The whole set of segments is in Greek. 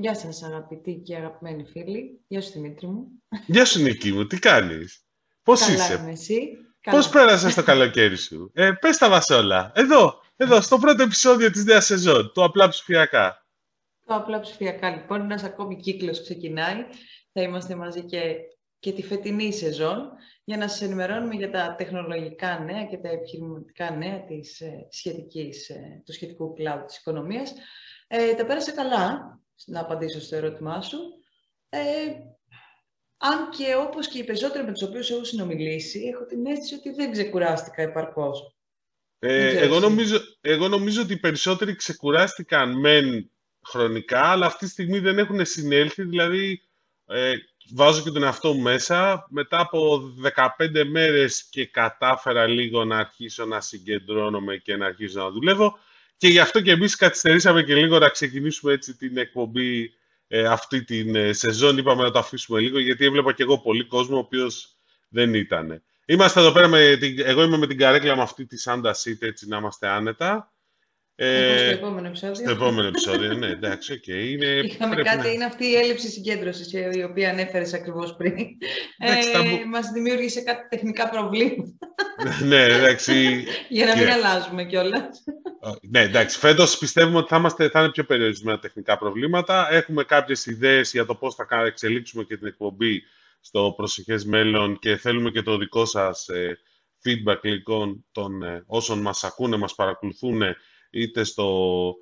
Γεια σας αγαπητοί και αγαπημένοι φίλοι. Γεια σου Δημήτρη μου. Γεια σου Νίκη μου, τι κάνεις; Πώς Καλά είσαι; είμαι εσύ. Πώς πέρασες το καλοκαίρι σου; Ε, πες τα μας όλα. Εδώ, εδώ, στο πρώτο επεισόδιο της νέας σεζόν, του Απλά Ψηφιακά. Το απλά ψηφιακά λοιπόν, ένας ακόμη κύκλος ξεκινάει. Θα είμαστε μαζί και, και τη φετινή σεζόν για να σας ενημερώνουμε για τα τεχνολογικά νέα και τα επιχειρηματικά νέα της, ε, σχετικής, ε, του σχετικού κλάδου της οικονομίας. Ε, τα πέρασα καλά, να απαντήσω στο ερώτημά σου. Ε, αν και όπως και οι περισσότεροι με τους οποίους έχω συνομιλήσει, έχω την αίσθηση ότι δεν ξεκουράστηκα επαρκώς. Ε, Δεν ξέρω εγώ, εσύ. νομίζω, εγώ νομίζω ότι οι περισσότεροι ξεκουράστηκαν μεν χρονικά, αλλά αυτή τη στιγμή δεν έχουν συνέλθει, δηλαδή ε, βάζω και τον εαυτό μου μέσα, μετά από 15 μέρες και κατάφερα λίγο να αρχίσω να συγκεντρώνομαι και να αρχίσω να δουλεύω και γι' αυτό και εμείς καθυστερήσαμε και λίγο να ξεκινήσουμε έτσι την εκπομπή ε, αυτή την ε, σεζόν, είπαμε να το αφήσουμε λίγο, γιατί έβλεπα και εγώ πολύ κόσμο ο οποίος δεν ήταν. Είμαστε εδώ πέρα, με την, εγώ είμαι με την καρέκλα με αυτή της Anda Seat, έτσι να είμαστε άνετα. Εγώ στο Ε, επόμενο επεισόδιο. στο επόμενο επεισόδιο, ναι, εντάξει, οκ. είναι, Είχαμε πρέπει κάτι, να- είναι αυτή η έλλειψη συγκέντρωσης ε, η οποία ανέφερες ακριβώς πριν. Εντάξει, θα Ε, μπο- μας δημιούργησε κάτι τεχνικά προβλήματα ναι, εντάξει. για να μην Και- αλλάζουμε κιόλας. Ναι, εντάξει. Φέτος πιστεύουμε ότι θα, είμαστε, θα είναι πιο περιορισμένα τεχνικά προβλήματα. Έχουμε κάποιες ιδέες για το πώς θα κα- εξελίξουμε και την εκπομπή στο προσεχές μέλλον και θέλουμε και το δικό σας feedback λοιπόν των ε, όσων μας ακούνε, μας παρακολουθούν είτε, στο,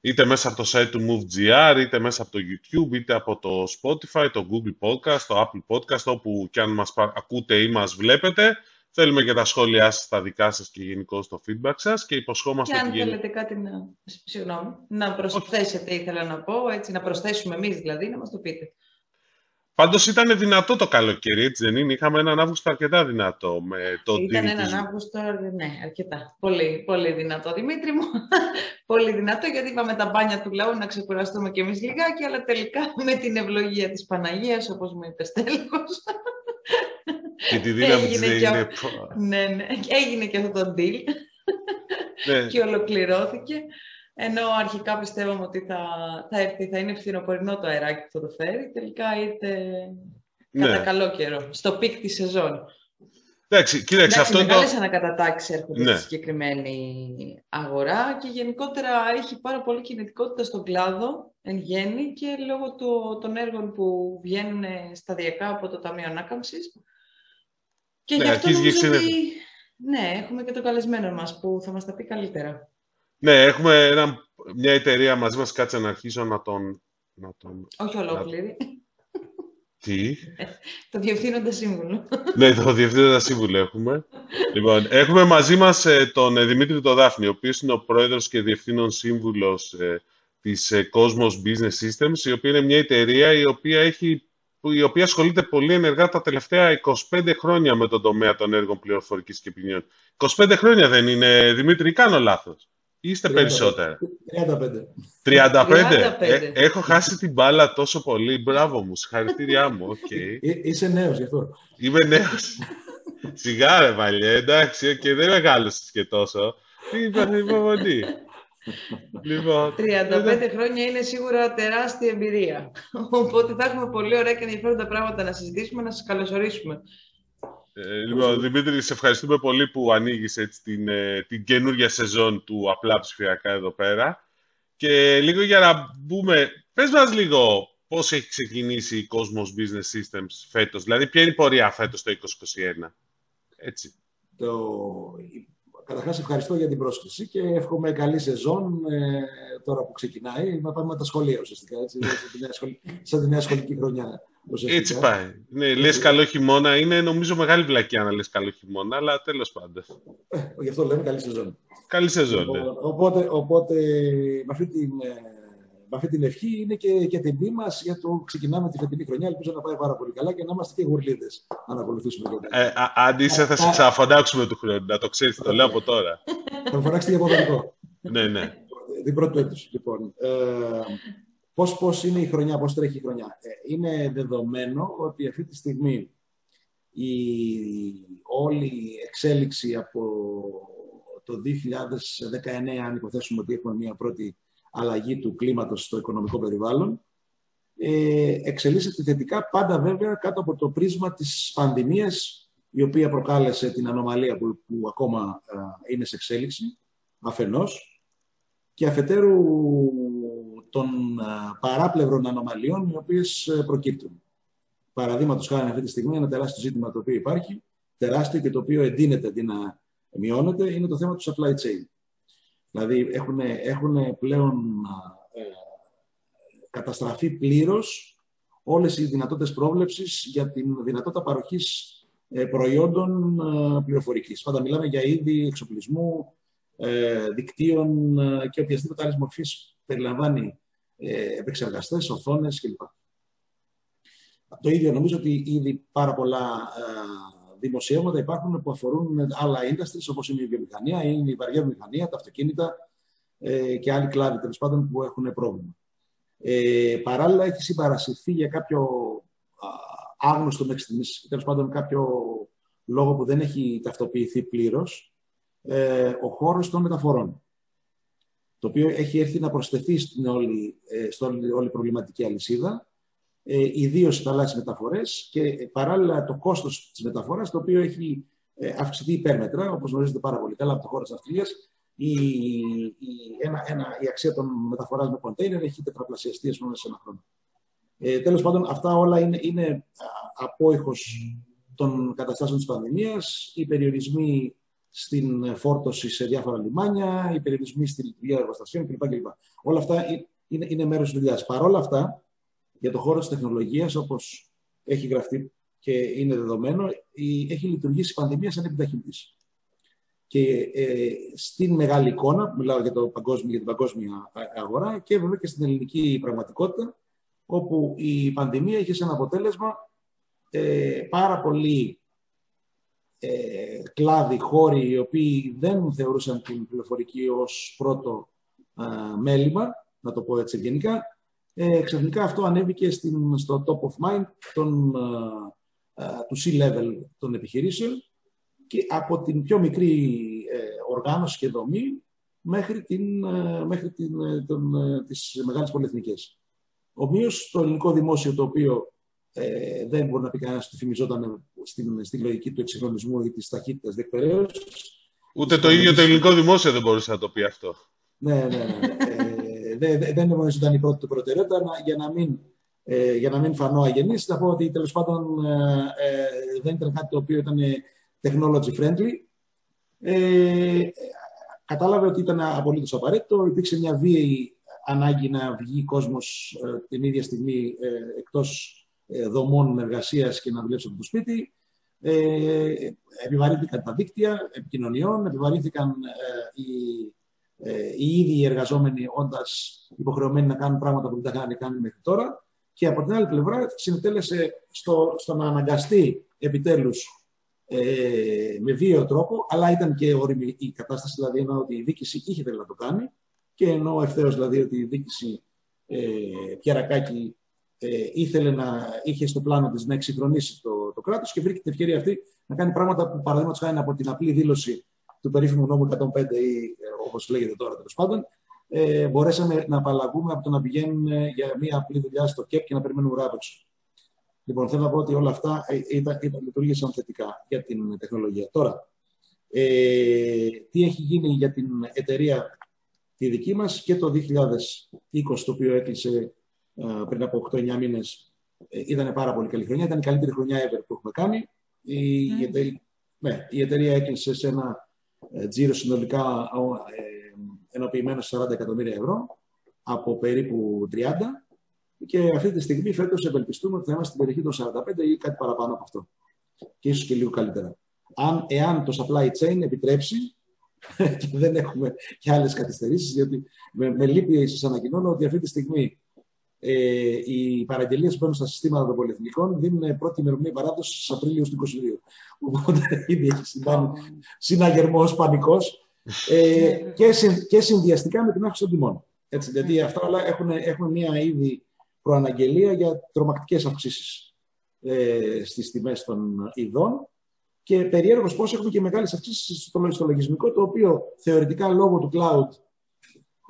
είτε μέσα από το site του MoveGR, είτε μέσα από το YouTube, είτε από το Spotify, το Google Podcast, το Apple Podcast, όπου και αν μας πα- ακούτε ή μας βλέπετε. Θέλουμε και τα σχόλιά σας, τα δικά σας και γενικώ το feedback σας και Και υποσχόμαστε αν ότι γενι- θέλετε κάτι να, συγγνώμη, να προσθέσετε, ήθελα να πω, έτσι, να προσθέσουμε εμείς δηλαδή, να μας το πείτε. Πάντως ήταν δυνατό το καλοκαίρι, έτσι δεν είναι. Είχαμε έναν Αύγουστο αρκετά δυνατό με το Ήταν deal έναν της- Αύγουστο, ναι, αρκετά. Πολύ, πολύ δυνατό, Δημήτρη μου. πολύ δυνατό, γιατί είπαμε τα μπάνια του λαού να ξεκουραστούμε κι εμείς λιγάκι, αλλά τελικά με την ευλογία της Παναγίας, όπως μου είπε Στέλχος. και τη δύναμη της Έγινε δεν και είναι... αυτό. ναι, ναι, έγινε και αυτό το deal. Ναι. και ολοκληρώθηκε. Ενώ αρχικά πιστεύαμε ότι θα, θα έρθει, θα είναι φθινοπορεινό το αεράκι που θα το φέρει. Τελικά ήρθε κατά ναι. καλό καιρό, στο peak της σεζόν. Εντάξει, κοίταξε, Εντάξει, αυτό είναι μεγάλες το... ανακατατάξεις έρχονται Ναι. στη συγκεκριμένη αγορά και γενικότερα έχει πάρα πολύ κινητικότητα στον κλάδο εν γένει και λόγω του, των έργων που βγαίνουν σταδιακά από το Ταμείο Ανάκαμψης. Και Ναι, γι' αυτό αρχίζει και νομίζω ξύνεται. ότι ναι, έχουμε και τον καλεσμένο μας που θα μας τα πει καλύτερα. Ναι, έχουμε ένα, μια εταιρεία μαζί μας, κάτσε να αρχίσω να τον... Να τον... Όχι ολόκληρη. Τι; Το διευθύνοντα σύμβουλο. ναι, το Διευθύνοντα Σύμβουλο έχουμε. Λοιπόν, έχουμε μαζί μας ε, τον ε, Δημήτρη το Δάφνη, ο οποίος είναι ο πρόεδρος και διευθύνων σύμβουλος ε, της ε, Cosmos Business Systems, η οποία είναι μια εταιρεία η οποία, έχει, που- η οποία ασχολείται πολύ ενεργά τα τελευταία 25 χρόνια με τον τομέα των έργων πληροφορικής και επικοινωνιών. 25 χρόνια δεν είναι, Δημήτρη, ή κάνω λάθος. Ή είστε 35. περισσότερα. 35. 35. 35. Ε, έχω χάσει την μπάλα τόσο πολύ. Μπράβο μου, συγχαρητήριά μου. οκ. Ε, είσαι νέος γι' αυτό. Είμαι νέος. Σιγά ρε παλιέ, εντάξει, και δεν μεγάλωσες και τόσο. Τι είπα, την υπομονή. Λοιπόν, 35 χρόνια είναι σίγουρα τεράστια εμπειρία. Οπότε θα έχουμε πολύ ωραία και ενδιαφέροντα πράγματα να συζητήσουμε, να σας καλωσορίσουμε. Ε, λοιπόν, Δημήτρη, σε ευχαριστούμε πολύ που ανοίγεις έτσι την, ε, την καινούργια σεζόν του Απλά Ψηφιακά εδώ πέρα. Και λίγο για να μπούμε, πες μας λίγο πώς έχει ξεκινήσει η Cosmos Business Systems φέτος. Δηλαδή, ποια είναι η πορεία φέτος το 2021. Έτσι. Το... Καταρχάς ευχαριστώ για την πρόσκληση και εύχομαι καλή σεζόν ε, τώρα που ξεκινάει. Να πάμε με τα σχολεία ουσιαστικά, έτσι, σαν, τη νέα σχολη... σαν τη νέα σχολική χρονιά. Ουσιαστικά. Έτσι πάει. Ναι, λες καλό χειμώνα. Είναι νομίζω μεγάλη βλακιά να λες καλό χειμώνα, αλλά τέλος πάντων. Ε, γι' αυτό λέμε καλή σεζόν. Καλή σεζόν, ναι. Λοιπόν, οπότε, οπότε με, αυτή την, ε, με αυτή την ευχή είναι και, και τιμή μας για το ξεκινάμε τη φετινή χρονιά. Ελπίζω να πάει πάρα πολύ καλά και να είμαστε και γουρλίδε να ακολουθήσουμε. και Ε, α- αν είσαι, θα σε ξαναφωνάξουμε του χρόνου. Να το ξέρεις, το λέω από τώρα. Θα μου φωνάξετε για αποδοτικό. ναι, ναι. την πρώτη του έτους. Λοιπόν, ε, πώς, πώς είναι η χρονιά, πώς τρέχει η χρονιά. Ε, είναι δεδομένο ότι αυτή τη στιγμή η όλη η εξέλιξη από το 2019, αν υποθέσουμε ότι έχουμε μια πρώτη αλλαγή του κλίματος στο οικονομικό περιβάλλον, ε, εξελίσσεται θετικά, πάντα βέβαια κάτω από το πρίσμα της πανδημίας, η οποία προκάλεσε την ανομαλία που, που ακόμα είναι σε εξέλιξη, αφενός, και αφετέρου των παράπλευρων ανομαλιών οι οποίες ε, προκύπτουν. Παραδείγματος χάρη αυτή τη στιγμή ένα τεράστιο ζήτημα το οποίο υπάρχει, τεράστιο και το οποίο εντείνεται αντί να μειώνεται, είναι το θέμα του supply chain. Δηλαδή έχουν, έχουν πλέον ε, καταστραφεί πλήρως όλες οι δυνατότητες πρόβλεψης για την δυνατότητα παροχής ε, προϊόντων ε, πληροφορικής. Πάντα μιλάμε για είδη εξοπλισμού, ε, δικτύων και οποιασδήποτε άλλης μορφής περιλαμβάνει επεξεργαστές, οθόνες κλπ. Το ίδιο νομίζω ότι ήδη πάρα πολλά δημοσιεύματα υπάρχουν που αφορούν άλλα industries όπως είναι η βιομηχανία, είναι η βαριά βιομηχανία, τα αυτοκίνητα και άλλοι κλάδοι τέλος πάντων που έχουν πρόβλημα. Ε, παράλληλα, έχει συμπαρασυρθεί για κάποιο άγνωστο μέχρι στιγμής, τέλος πάντων κάποιο λόγο που δεν έχει ταυτοποιηθεί πλήρως, ε, ο χώρος των μεταφορών. Το οποίο έχει έρθει να προσθεθεί στην όλη, ε, στην όλη προβληματική αλυσίδα, ε, ιδίως οι θαλάσσιες μεταφορές και παράλληλα το κόστος της μεταφοράς, το οποίο έχει ε, αυξηθεί υπέρμετρα, όπως γνωρίζετε πάρα πολύ καλά από το χώρο της ναυτιλίας. Η, η, ένα, ένα, η αξία των μεταφοράς με κοντέινερ έχει τετραπλασιαστεί μέσα σε ένα χρόνο. Ε, τέλος πάντων, αυτά όλα είναι, είναι απόϊχος των καταστάσεων της πανδημίας, οι περιορισμοί στην φόρτωση σε διάφορα λιμάνια, οι περιορισμοί στη λειτουργία εργοστασίων κλπ. κλπ. Όλα αυτά είναι, είναι μέρος της δουλειάς. Παρ' όλα αυτά, για το χώρο της τεχνολογίας, όπως έχει γραφτεί και είναι δεδομένο, η, έχει λειτουργήσει η πανδημία σαν επιταχυντής. Και ε, στην μεγάλη εικόνα, μιλάω για, το παγκόσμιο, για την παγκόσμια αγορά και βέβαια και στην ελληνική πραγματικότητα, όπου η πανδημία είχε σαν αποτέλεσμα ε, πάρα πολλοί ε, κλάδοι, χώροι, οι οποίοι δεν θεωρούσαν την πληροφορική ως πρώτο ε, μέλημα, να το πω έτσι γενικά, ε, ξαφνικά αυτό ανέβηκε στην, στο top of mind των, ε, του C-level των επιχειρήσεων και από την πιο μικρή οργάνωση και δομή μέχρι, την, μέχρι την, τον, τις μεγάλες πολυεθνικές. Ομοίως, το ελληνικό δημόσιο, το οποίο ε, δεν μπορεί να πει κανένας ότι φημιζόταν στην, στην λογική του εξυγχρονισμού ή της ταχύτητας διεκπαιρέωσης. Ούτε το ίδιο το ελληνικό δημόσιο δεν μπορούσε να το πει αυτό. Ναι, ναι, ναι. ε, δεν δεν ήταν η πρώτη του προτεραιότητα. Για να μην, ε, για να μην φανώ αγενής, θα πω ότι τέλος πάντων ε, ε, δεν ήταν κάτι το οποίο ήταν technology friendly. Ε, κατάλαβε ότι ήταν απολύτως απαραίτητο. Υπήρξε μια βίαιη ανάγκη να βγει κόσμος ε, την ίδια στιγμή ε, εκτός ε, δομών εργασίας και να δουλέψει από το σπίτι. Ε, επιβαρύνθηκαν τα δίκτυα επικοινωνιών, επιβαρύνθηκαν οι, οι ίδιοι οι εργαζόμενοι όντας υποχρεωμένοι να κάνουν πράγματα που δεν τα είχαν κάνει μέχρι τώρα και από την άλλη πλευρά συνετέλεσε στο, στο να αναγκαστεί επιτέλους ε, με βίαιο τρόπο, αλλά ήταν και όριμη η κατάσταση, δηλαδή ενώ ότι η δίκηση είχε θέλει να το κάνει, και ενώ ευθέως δηλαδή ότι η διοίκηση ε, Πιαρακάκη ε, ήθελε να είχε στο πλάνο της να εξυγχρονίσει το, το κράτος και βρήκε την ευκαιρία αυτή να κάνει πράγματα που παραδείγματος χάρη από την απλή δήλωση του περίφημου νόμου 105 ή ε, όπως λέγεται τώρα τέλος πάντων, ε, μπορέσαμε να απαλλαγούμε από το να πηγαίνουν για μια απλή δουλειά στο ΚΕΠ και να περιμένουν ουρά Λοιπόν, θέλω να πω ότι όλα αυτά ε, ήταν, ήταν, λειτουργήσαν θετικά για την τεχνολογία. Τώρα, ε, τι έχει γίνει για την εταιρεία τη δική μας και το 2020 το οποίο έκλεισε πριν από 8-9 μήνες ε, ήταν πάρα πολύ καλή χρονιά. Ήταν η καλύτερη χρονιά ever που έχουμε κάνει. Η, mm. εταιρεία, ναι, η εταιρεία έκλεισε σε ένα ε, τζίρο συνολικά ε, ενοποιημένο 40 εκατομμύρια ευρώ από περίπου 30 και αυτή τη στιγμή φέτος ευελπιστούμε ότι θα είμαστε στην περιοχή των 45 ή κάτι παραπάνω από αυτό. Και ίσως και λίγο καλύτερα. Αν, εάν το supply chain επιτρέψει και δεν έχουμε και άλλες καθυστερήσεις, γιατί με, με λύπη σας ανακοινώνω ότι αυτή τη στιγμή ε, οι παραγγελίες που μπαίνουν στα συστήματα των πολυεθνικών δίνουν πρώτη ημερομηνία παράδοσης στις Απρίλιο του 2022. Οπότε ήδη έχει συμβάνει συναγερμός, πανικός ε, και, συ, και συνδυαστικά με την αύξηση των τιμών. Έτσι, γιατί αυτά όλα έχουν, έχουν μια ήδη προαναγγελία για τρομακτικές αυξήσεις ε, στις τιμές των ειδών και περίεργο πώς έχουμε και μεγάλες αυξήσεις στο λογισμικό, το οποίο θεωρητικά λόγω του cloud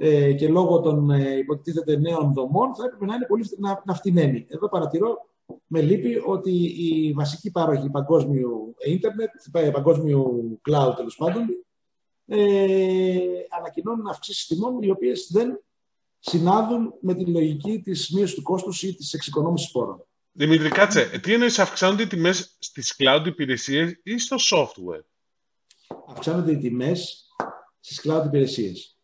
ε, και λόγω των ε, υποτίθεται νέων δομών θα έπρεπε να είναι πολύ να, να φτηνένει. Εδώ παρατηρώ με λύπη ότι η βασική πάροχη παγκόσμιου ίντερνετ, παγκόσμιου cloud τέλος πάντων, ε, ανακοινώνουν αυξήσει τιμών οι οποίες δεν συνάδουν με τη λογική της μείωσης του κόστους ή της εξοικονόμησης πόρων. Δημήτρη, κάτσε. Τι εννοείς, αυξάνονται οι τιμές στις cloud υπηρεσίες ή στο software; Αυξάνονται οι τιμές στις cloud υπηρεσίες.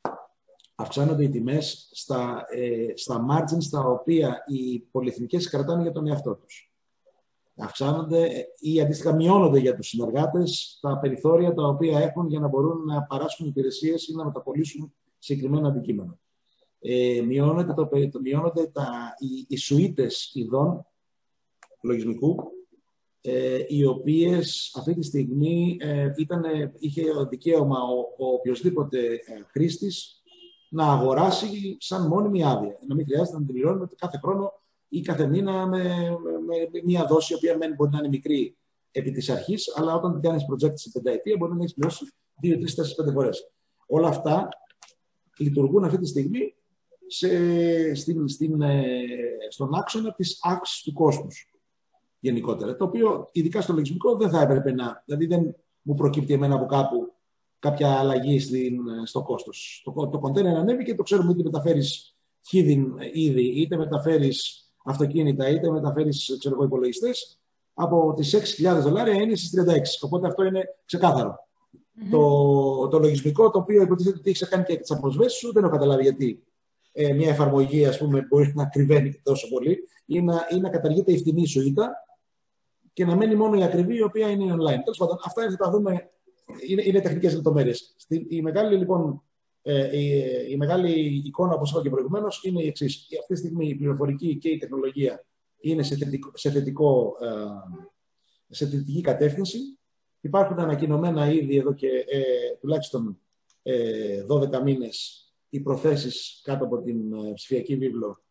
Αυξάνονται οι τιμές στα, ε, στα margins τα οποία οι πολυεθνικές κρατάνε για τον εαυτό τους. Αυξάνονται ή αντίστοιχα μειώνονται για τους συνεργάτες τα περιθώρια τα οποία έχουν για να μπορούν να παράσχουν υπηρεσίες ή να μεταπολίσουν συγκεκριμένα αντικείμενα. Ε, μειώνονται, το, το, μειώνονται τα, οι, οι σουίτες ειδών λογισμικού, ε, οι οποίες αυτή τη στιγμή ε, ήταν, είχε δικαίωμα ο, ο οποιοδήποτε ε, χρήστης να αγοράσει σαν μόνιμη άδεια. Να μην χρειάζεται να την πληρώνουμε κάθε χρόνο ή κάθε μήνα με, με, μια δόση, η οποία μπορεί να είναι μικρή επί της αρχής, αλλά όταν την κάνεις project σε πενταετία μπορεί να έχεις πληρώσει δύο, τρεις, τέσσερις, πέντε φορές. Όλα αυτά λειτουργούν αυτή τη στιγμή σε, στην, στην, ε, στον άξονα της αύξησης του κόσμους γενικότερα. Το οποίο, ειδικά στο λογισμικό, δεν θα έπρεπε να... Δηλαδή, δεν μου προκύπτει εμένα από κάπου κάποια αλλαγή στην, στο κόστος. Το, το κοντέινερ ανέβει και το ξέρουμε είτε μεταφέρεις χίδιν ήδη, είτε μεταφέρεις αυτοκίνητα, είτε μεταφέρεις υπολογιστές, από τις 6.000 δολάρια είναι στις 36. Οπότε αυτό είναι Το, το λογισμικό, το οποίο υποτίθεται ότι έχεις κάνει και τις αποσβέσεις σου, δεν έχω καταλάβει γιατί ε, μια εφαρμογή ας πούμε, μπορεί να κρυβαίνει τόσο πολύ ή να, ή να καταργείται η φτηνή σου ήττα και να μένει μόνο η ακριβή η οποία είναι online. Τέλος πάντων, αυτά θα τα δούμε, είναι, είναι τεχνικές λεπτομέρειες. Η μεγάλη λοιπόν ε, η, η, μεγάλη εικόνα, όπως είπα και προηγουμένως, είναι η εξής. Αυτή τη στιγμή η πληροφορική και η τεχνολογία είναι σε, θετικό, σε, θετικό, ε, σε θετική κατεύθυνση. Υπάρχουν ανακοινωμένα ήδη εδώ και ε, τουλάχιστον ε, 12 μήνες οι προθέσεις κάτω από την ε, ψηφιακή βίβλο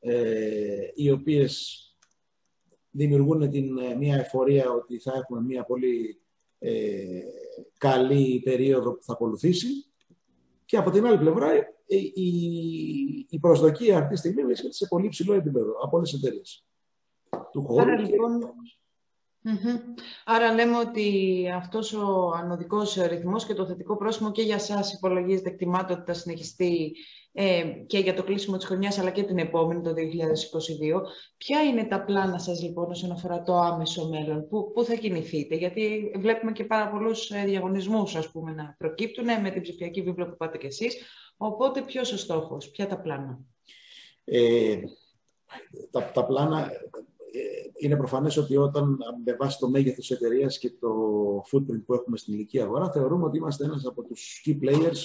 ε, οι οποίες δημιουργούν την, ε, μια εφορία ότι θα έχουμε μια πολύ ε, καλή περίοδο που θα ακολουθήσει. Και από την άλλη πλευρά, η, η προσδοκία αυτή τη στιγμή βρίσκεται σε πολύ ψηλό επίπεδο από όλες τις εταιρείες του χώρου. λοιπόν, Άρα λέμε ότι αυτός ο ανωδικός ρυθμός και το θετικό πρόσημο και για σας υπολογίζεται, εκτιμάται ότι θα συνεχιστεί ε, και για το κλείσιμο της χρονιάς αλλά και την επόμενη, το 2022. Ποια είναι τα πλάνα σας λοιπόν όσον αφορά το άμεσο μέλλον, πού, πού θα κινηθείτε, γιατί βλέπουμε και πάρα πολλούς ε, διαγωνισμούς ας πούμε να προκύπτουν με την ψηφιακή βίβλο που πάτε κι εσείς. Οπότε ποιος ο στόχος, ποια τα πλάνα; Ε, τα, τα πλάνα είναι προφανές ότι όταν με βάση το μέγεθος της εταιρείας και το footprint που έχουμε στην ηλικία αγορά, θεωρούμε ότι είμαστε ένας από τους key players,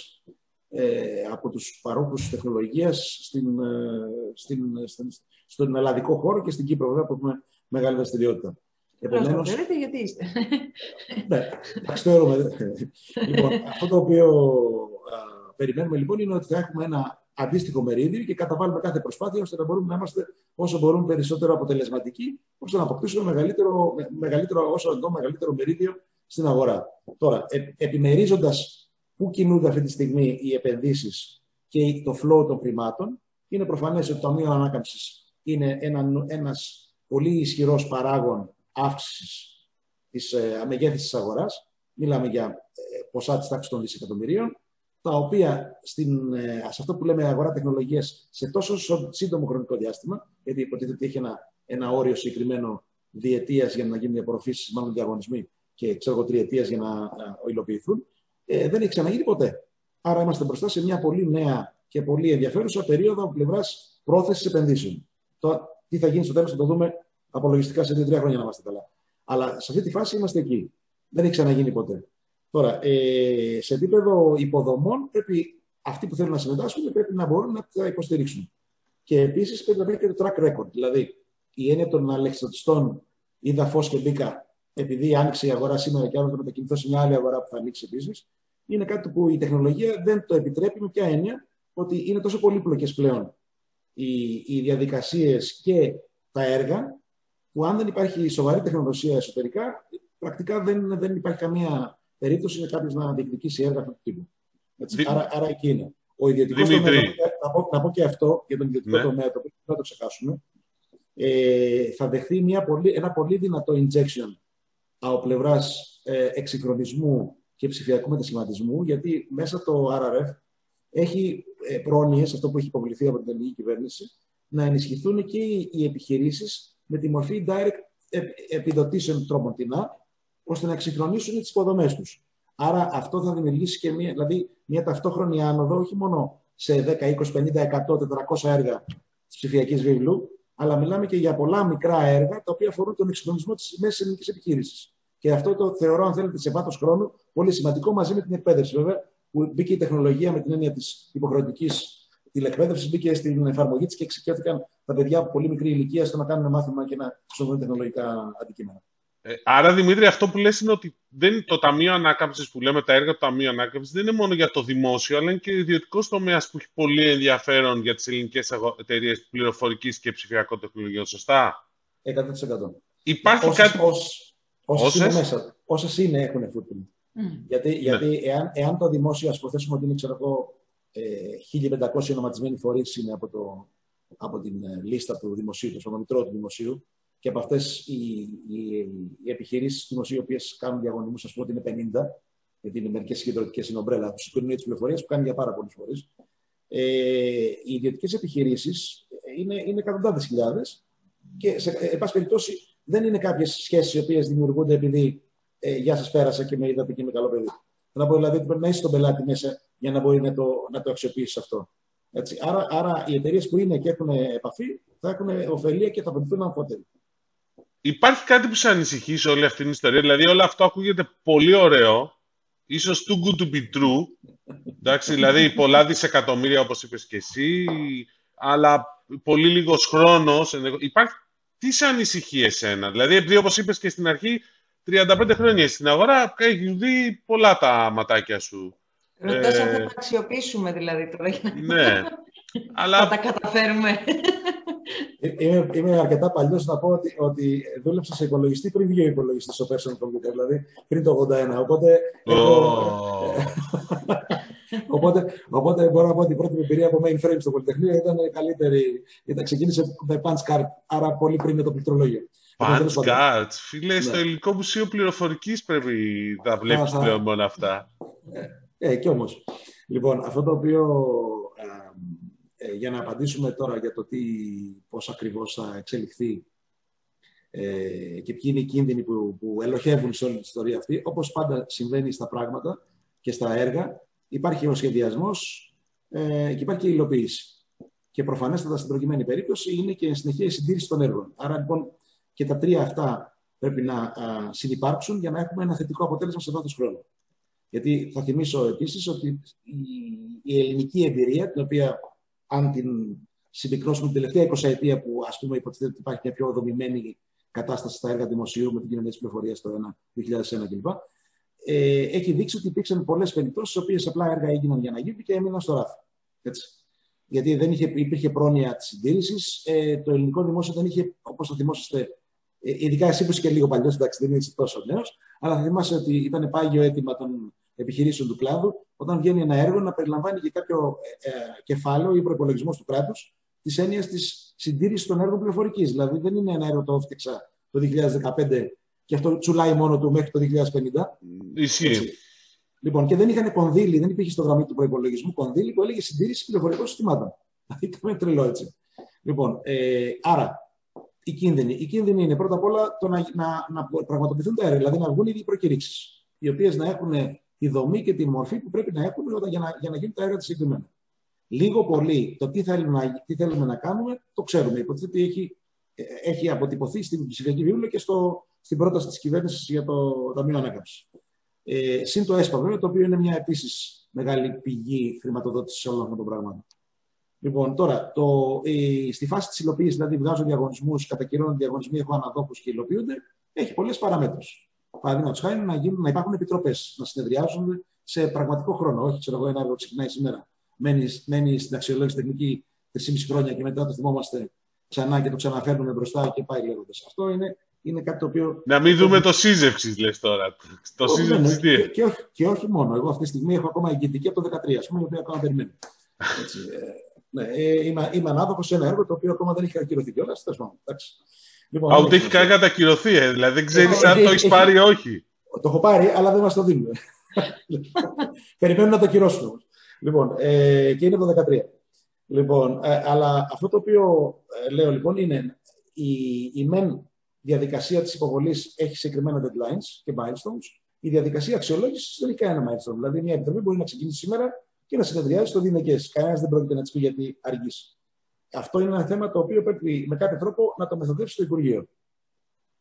ε, από τους παρόχους τεχνολογίας στην, ε, στην, στην, στον ελλαδικό χώρο και στην Κύπρο, βέβαια, που έχουμε μεγάλη δραστηριότητα. Επομένως... Λέτε γιατί είστε. ναι, εντάξει, θεωρούμε. λοιπόν, αυτό το οποίο α, περιμένουμε λοιπόν είναι ότι θα έχουμε ένα αντίστοιχο μερίδιο και καταβάλουμε κάθε προσπάθεια ώστε να μπορούμε να είμαστε όσο μπορούμε περισσότερο αποτελεσματικοί, ώστε να αποκτήσουμε μεγαλύτερο, μεγαλύτερο, όσο εδώ μεγαλύτερο μερίδιο στην αγορά. Τώρα, ε, επιμερίζοντας πού κινούνται αυτή τη στιγμή οι επενδύσεις και το flow των χρημάτων, είναι προφανές ότι το Ταμείο Ανάκαμψης είναι ένα, ένας πολύ ισχυρός παράγον αύξησης της ε, μεγέθυνσης της αγοράς. Μιλάμε για ε, ποσά της τάξης των δισεκατομμυρίων τα οποία στην, ε, σε αυτό που λέμε αγορά τεχνολογίας σε τόσο σύντομο χρονικό διάστημα, γιατί υποτίθεται ότι έχει ένα, ένα όριο συγκεκριμένο διετίας για να γίνουν διαπορροφήσει, μάλλον διαγωνισμοί και ξέρω εγώ τριετίας για να, να υλοποιηθούν, ε, δεν έχει ξαναγίνει ποτέ. Άρα είμαστε μπροστά σε μια πολύ νέα και πολύ ενδιαφέρουσα περίοδο από πλευράς πρόθεσης επενδύσεων. Το, τι θα γίνει στο τέλος θα το δούμε απολογιστικά σε δύο-τρία χρόνια να είμαστε καλά. Αλλά σε αυτή τη φάση είμαστε εκεί. Δεν έχει ξαναγίνει ποτέ. Τώρα, ε, σε επίπεδο υποδομών, πρέπει αυτοί που θέλουν να συμμετάσχουν πρέπει να μπορούν να τα υποστηρίξουν. Και επίσης πρέπει να υπάρχει και το track record. Δηλαδή, η έννοια των αλεξιωτιστών είδα φως και μπήκα, επειδή άνοιξε η αγορά σήμερα και άλλο θα μετακινηθώ σε μια άλλη αγορά που θα ανοίξει επίση, είναι κάτι που η τεχνολογία δεν το επιτρέπει με ποια έννοια ότι είναι τόσο πολύπλοκες πλέον οι, οι διαδικασίες και τα έργα, που αν δεν υπάρχει σοβαρή τεχνολογία εσωτερικά, πρακτικά δεν, δεν υπάρχει καμία περίπτωση είναι κάποιος να διεκδικήσει έργα αυτού του τύπου. άρα, άρα εκεί είναι. Ο ιδιωτικός τομέας, να πω, να πω και αυτό για τον ιδιωτικό ναι. τομέα, το οποίο δεν θα το ξεχάσουμε, ε, θα δεχθεί μια πολύ, ένα πολύ δυνατό injection από πλευράς ε, εξυγχρονισμού και ψηφιακού μετασχηματισμού, γιατί μέσα το RRF έχει ε, πρόνοιες, αυτό που έχει υποβληθεί από την ελληνική κυβέρνηση, να ενισχυθούν και οι επιχειρήσεις με τη μορφή direct επιδοτήσεων τρόποντινά, ώστε να εξυγχρονίσουν τις υποδομές τους. Άρα αυτό θα δημιουργήσει και μια, δηλαδή, μια ταυτόχρονη άνοδο, όχι μόνο σε 10, 20, 50, 100, 400 έργα της ψηφιακής βίβλου, αλλά μιλάμε και για πολλά μικρά έργα τα οποία αφορούν τον εξυγχρονισμό της μέσης ελληνικής επιχείρησης. Και αυτό το θεωρώ, αν θέλετε, σε βάθος χρόνου πολύ σημαντικό μαζί με την εκπαίδευση. Βέβαια, που μπήκε η τεχνολογία με την έννοια της υποχρεωτικής τηλεκπαίδευσης, μπήκε στην εφαρμογή της και εξοικειώθηκαν τα παιδιά από πολύ μικρή ηλικία στο να κάνουν μάθημα και να χρησιμοποιούν τεχνολογικά αντικείμενα. Ε, άρα, Δημήτρη, αυτό που λες είναι ότι δεν, το Ταμείο Ανάκαμψης που λέμε, τα έργα του Ταμείου Ανάκαμψης δεν είναι μόνο για το δημόσιο, αλλά είναι και ιδιωτικός τομέας που έχει πολύ ενδιαφέρον για τις ελληνικές εταιρείες πληροφορικής και ψηφιακών τεχνολογιών. Σωστά; 100%. Υπάρχει όσες, κάτι. Όσες, είναι μέσα, όσες είναι έχουν footprint. Γιατί, ναι. γιατί εάν, εάν το δημόσιο, ας υποθέσουμε ότι είναι, ξέρω εγώ, 1500 ε, ονοματισμένοι φορείς είναι από, το, από την ε, λίστα του δημοσίου, το μητρό του δημοσίου, και από αυτές οι, οι, οι επιχειρήσεις του δημοσίου, οι οποίες κάνουν διαγωνισμούς, ας πούμε ότι είναι 50, γιατί είναι μερικές συγκεντρωτικές, είναι ομπρέλα, τους συγκρίνουν τι πληροφορίες που κάνουν για πάρα πολλούς φορείς. Ε, οι ιδιωτικές επιχειρήσεις είναι, είναι εκατοντάδες χιλιάδες και, σε εν πάση περιπτώσει, δεν είναι κάποιες σχέσεις οι οποίες δημιουργούνται επειδή ε, Γεια σας, πέρασα και με είδατε και είμαι καλό παιδί. Να πω δηλαδή ότι πρέπει να είσαι τον πελάτη μέσα για να μπορεί να το, να το αξιοποιήσεις αυτό. Έτσι. Άρα, άρα οι εταιρείες που είναι και έχουν επαφή θα έχουν ωφελία και θα βοηθούν αμφότεροι. Υπάρχει κάτι που σε ανησυχεί σε όλη αυτή την ιστορία. Δηλαδή, όλο αυτό ακούγεται πολύ ωραίο. Ίσως too good to be true. Εντάξει, δηλαδή, πολλά δισεκατομμύρια, όπως είπες και εσύ, αλλά πολύ λίγος χρόνος. Υπάρχει... Τι σε ανησυχεί εσένα; Δηλαδή, επειδή όπως είπες και στην αρχή, 35 χρόνια στην αγορά, έχει δει πολλά τα ματάκια σου. Ρωτάς ε... αν θα τα αξιοποιήσουμε δηλαδή τώρα. Ναι. Αλλά... Θα τα καταφέρουμε. Ε, είμαι, είμαι αρκετά παλιός να πω ότι, ότι δούλεψα σε υπολογιστή πριν βγει ο υπολογιστής στο personal computer, δηλαδή πριν το 81. Οπότε, oh. έχω, οπότε, οπότε μπορώ να πω ότι η πρώτη εμπειρία από mainframe στο Πολυτεχνείο ήταν καλύτερη. Ήταν, ξεκίνησε με punch card, άρα πολύ πριν με το πληκτρολόγιο. Punch cards. Φίλε, ναι. στο Ελληνικό Μουσείο Πληροφορικής πρέπει να βλέπεις πλέον μόνο αυτά. Ε, ε, κι όμως. Λοιπόν, αυτό το οποίο ε, για να απαντήσουμε τώρα για το τι, πώς ακριβώς θα εξελιχθεί ε, και ποιοι είναι οι κίνδυνοι που, που ελοχεύουν σε όλη την ιστορία αυτή. Όπως πάντα συμβαίνει στα πράγματα και στα έργα, υπάρχει ο σχεδιασμός ε, και υπάρχει και η υλοποίηση. Και προφανέστατα στην προκειμένη περίπτωση είναι και συνεχεία η συντήρηση των έργων. Άρα λοιπόν και τα τρία αυτά πρέπει να συνεπάρξουν για να έχουμε ένα θετικό αποτέλεσμα σε βάθος χρόνου. Γιατί θα θυμίσω επίσης ότι η, η ελληνική εμπειρία, την οποία αν την συμπυκνώσουμε την τελευταία 20 ετία που ας πούμε υποτίθεται ότι υπάρχει μια πιο δομημένη κατάσταση στα έργα δημοσίου με την κοινωνία της πληροφορίας το 2001 κλπ. Ε, έχει δείξει ότι υπήρξαν πολλές περιπτώσεις, οι οποίες απλά έργα έγιναν για να γίνουν και έμειναν στο ράφι. Έτσι. Γιατί δεν είχε, υπήρχε πρόνοια της συντήρησης. Ε, το ελληνικό δημόσιο δεν είχε, όπως θα θυμόσαστε, ε, ειδικά εσύ που είσαι και λίγο παλιός, εντάξει, δεν είσαι τόσο νέος, αλλά θα θυμάσαι ότι ήταν πάγιο αίτημα των επιχειρήσεων του κλάδου, όταν βγαίνει ένα έργο, να περιλαμβάνει και κάποιο ε, ε κεφάλαιο ή προπολογισμός του κράτους της έννοιας της συντήρησης των έργων πληροφορικής. Δηλαδή, δεν είναι ένα έργο το έφτιαξα το 2015 και αυτό τσουλάει μόνο του μέχρι το 2050. Ισχύει. Λοιπόν, και δεν είχαν κονδύλι, δεν υπήρχε στο γραμμή του προπολογισμού κονδύλι που έλεγε συντήρηση πληροφορικών συστημάτων. Δηλαδή, ήταν τρελό έτσι. Λοιπόν, ε, άρα, οι κίνδυνοι. Οι κίνδυνοι είναι πρώτα απ' όλα το να, να, να πραγματοποιηθούν τα έργα, δηλαδή να βγουν οι προκηρύξεις, οι οποίες να έχουν τη δομή και τη μορφή που πρέπει να έχουμε για να, για να γίνουν τα έργα της συγκεκριμένα. Λίγο πολύ το τι θέλουμε, να, τι θέλουμε να κάνουμε, το ξέρουμε. Υποτίθεται ότι έχει, έχει αποτυπωθεί στην ψηφιακή βίβλο και στο, στην πρόταση της κυβέρνησης για το Ταμείο Ανάκαμψης. Ε, συν το ΕΣΠΑ, βέβαια, το οποίο είναι μια επίσης μεγάλη πηγή χρηματοδότησης όλων αυτών των πραγμάτων. Λοιπόν, τώρα, το, η, στη φάση της υλοποίησης, δηλαδή βγάζω διαγωνισμούς, κατακυρώνω διαγωνισμοί, έχω αναδόχους και υλοποιούνται, έχει πολλές παραμέτρους. Παραδείγματος χάρη να, γίνουν, να υπάρχουν επιτροπές, να συνεδριάζουν σε πραγματικό χρόνο. Όχι, ξέρω εγώ, ένα έργο ξεκινάει σήμερα. Μένει, μένει στην αξιολόγηση τεχνική 3,5 χρόνια και μετά το θυμόμαστε ξανά και το ξαναφέρνουμε μπροστά και πάει λέγοντας. Αυτό είναι, είναι κάτι το οποίο. Να μην δούμε το σύζευξη, λες τώρα. Το σύζευξη τι. Και, και, όχι, και όχι μόνο. Εγώ αυτή τη στιγμή έχω ακόμα εγκυτική από το 2013, ας πούμε, η οποία ακόμα περιμένει. Έτσι, ε, ναι, ε, είμαι, είμαι ανάδοχος σε ένα έργο το οποίο ακόμα δεν έχει ακυρωθεί κιόλας. Λοιπόν, Α, ούτε έχει καν κατακυρωθεί, ε, δηλαδή δεν ξέρεις αν το έχεις πάρει ή όχι. Το έχω πάρει, αλλά δεν μας το δίνουν. Περιμένουν να το ακυρώσουν. Λοιπόν, ε, και είναι το 13. Λοιπόν, ε, αλλά αυτό το οποίο ε, λέω λοιπόν είναι η, η μεν διαδικασία της υποβολής έχει συγκεκριμένα deadlines και milestones. Η διαδικασία αξιολόγησης δεν έχει κανένα milestone. Δηλαδή, μια επιτροπή μπορεί να ξεκινήσει σήμερα και να συνεδριάζει στο διηνεκέ. Κανένας δεν πρόκειται να της πει γιατί αργείς. Αυτό είναι ένα θέμα το οποίο πρέπει με κάποιο τρόπο να το μεθοδεύσει το Υπουργείο.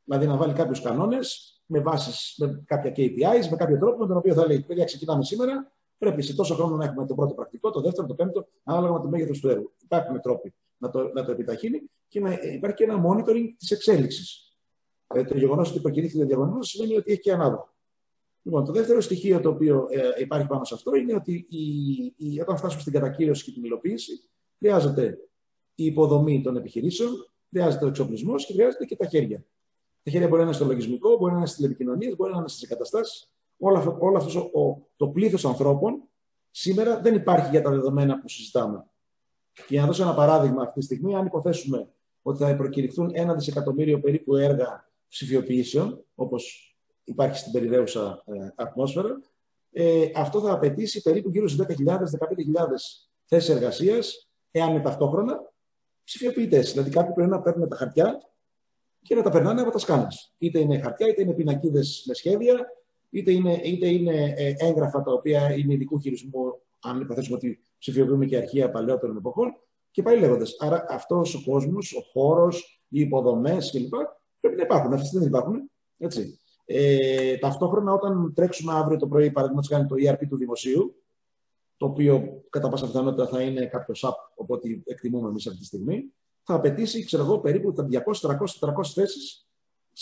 Δηλαδή να βάλει κάποιους κανόνες με βάσεις, με κάποια KPIs, με κάποιο τρόπο με τον οποίο θα λέει: Παιδιά, ξεκινάμε σήμερα. Πρέπει σε τόσο χρόνο να έχουμε το πρώτο πρακτικό, το δεύτερο, το πέμπτο, ανάλογα με το μέγεθος του έργου. Υπάρχουν τρόποι να το, να το επιταχύνει και να υπάρχει και ένα monitoring της εξέλιξης. Ε, το γεγονός ότι προκυρήθηκε το διαγωνισμό σημαίνει ότι έχει και ανάδοχο. Λοιπόν, το δεύτερο στοιχείο το οποίο ε, υπάρχει πάνω σε αυτό είναι ότι η, η, όταν φτάσουμε στην κατακύρωση και την υλοποίηση, χρειάζεται η υποδομή των επιχειρήσεων, χρειάζεται ο εξοπλισμός και χρειάζεται και τα χέρια. Τα χέρια μπορεί να είναι στο λογισμικό, μπορεί να είναι στις τηλεπικοινωνίες, μπορεί να είναι στις εγκαταστάσεις. Όλο αυτό, όλο αυτός ο, το πλήθος ανθρώπων σήμερα δεν υπάρχει για τα δεδομένα που συζητάμε. Και για να δώσω ένα παράδειγμα αυτή τη στιγμή, αν υποθέσουμε ότι θα προκηρυχθούν ένα δισεκατομμύριο περίπου έργα ψηφιοποιήσεων, όπως υπάρχει στην περιραίουσα ε, ατμόσφαιρα, ε, αυτό θα απαιτήσει περίπου γύρω στι 10.000-15.000 θέσεις εργασίας, εάν είναι ταυτόχρονα ψηφιοποιητές. Δηλαδή, κάποιοι πρέπει να παίρνουν τα χαρτιά και να τα περνάνε από τα σκάνε. Είτε είναι χαρτιά, είτε είναι πινακίδες με σχέδια, είτε είναι, είτε είναι ε, έγγραφα τα οποία είναι ειδικού χειρισμού, αν υποθέσουμε ότι ψηφιοποιούμε και αρχεία παλαιότερων εποχών, και πάει λέγοντας. Άρα αυτός ο κόσμος, ο χώρος, οι υποδομές κλπ. πρέπει να υπάρχουν. Αυτέ δεν υπάρχουν. Έτσι. Ε, ταυτόχρονα, όταν τρέξουμε αύριο το πρωί, παραδείγματος χάρη το ERP του δημοσίου, το οποίο κατά πάσα πιθανότητα θα είναι κάποιο app, οπότε εκτιμούμε εμείς αυτή τη στιγμή, θα απαιτήσει, ξέρω εγώ, περίπου τα 200, 300, 400 θέσεις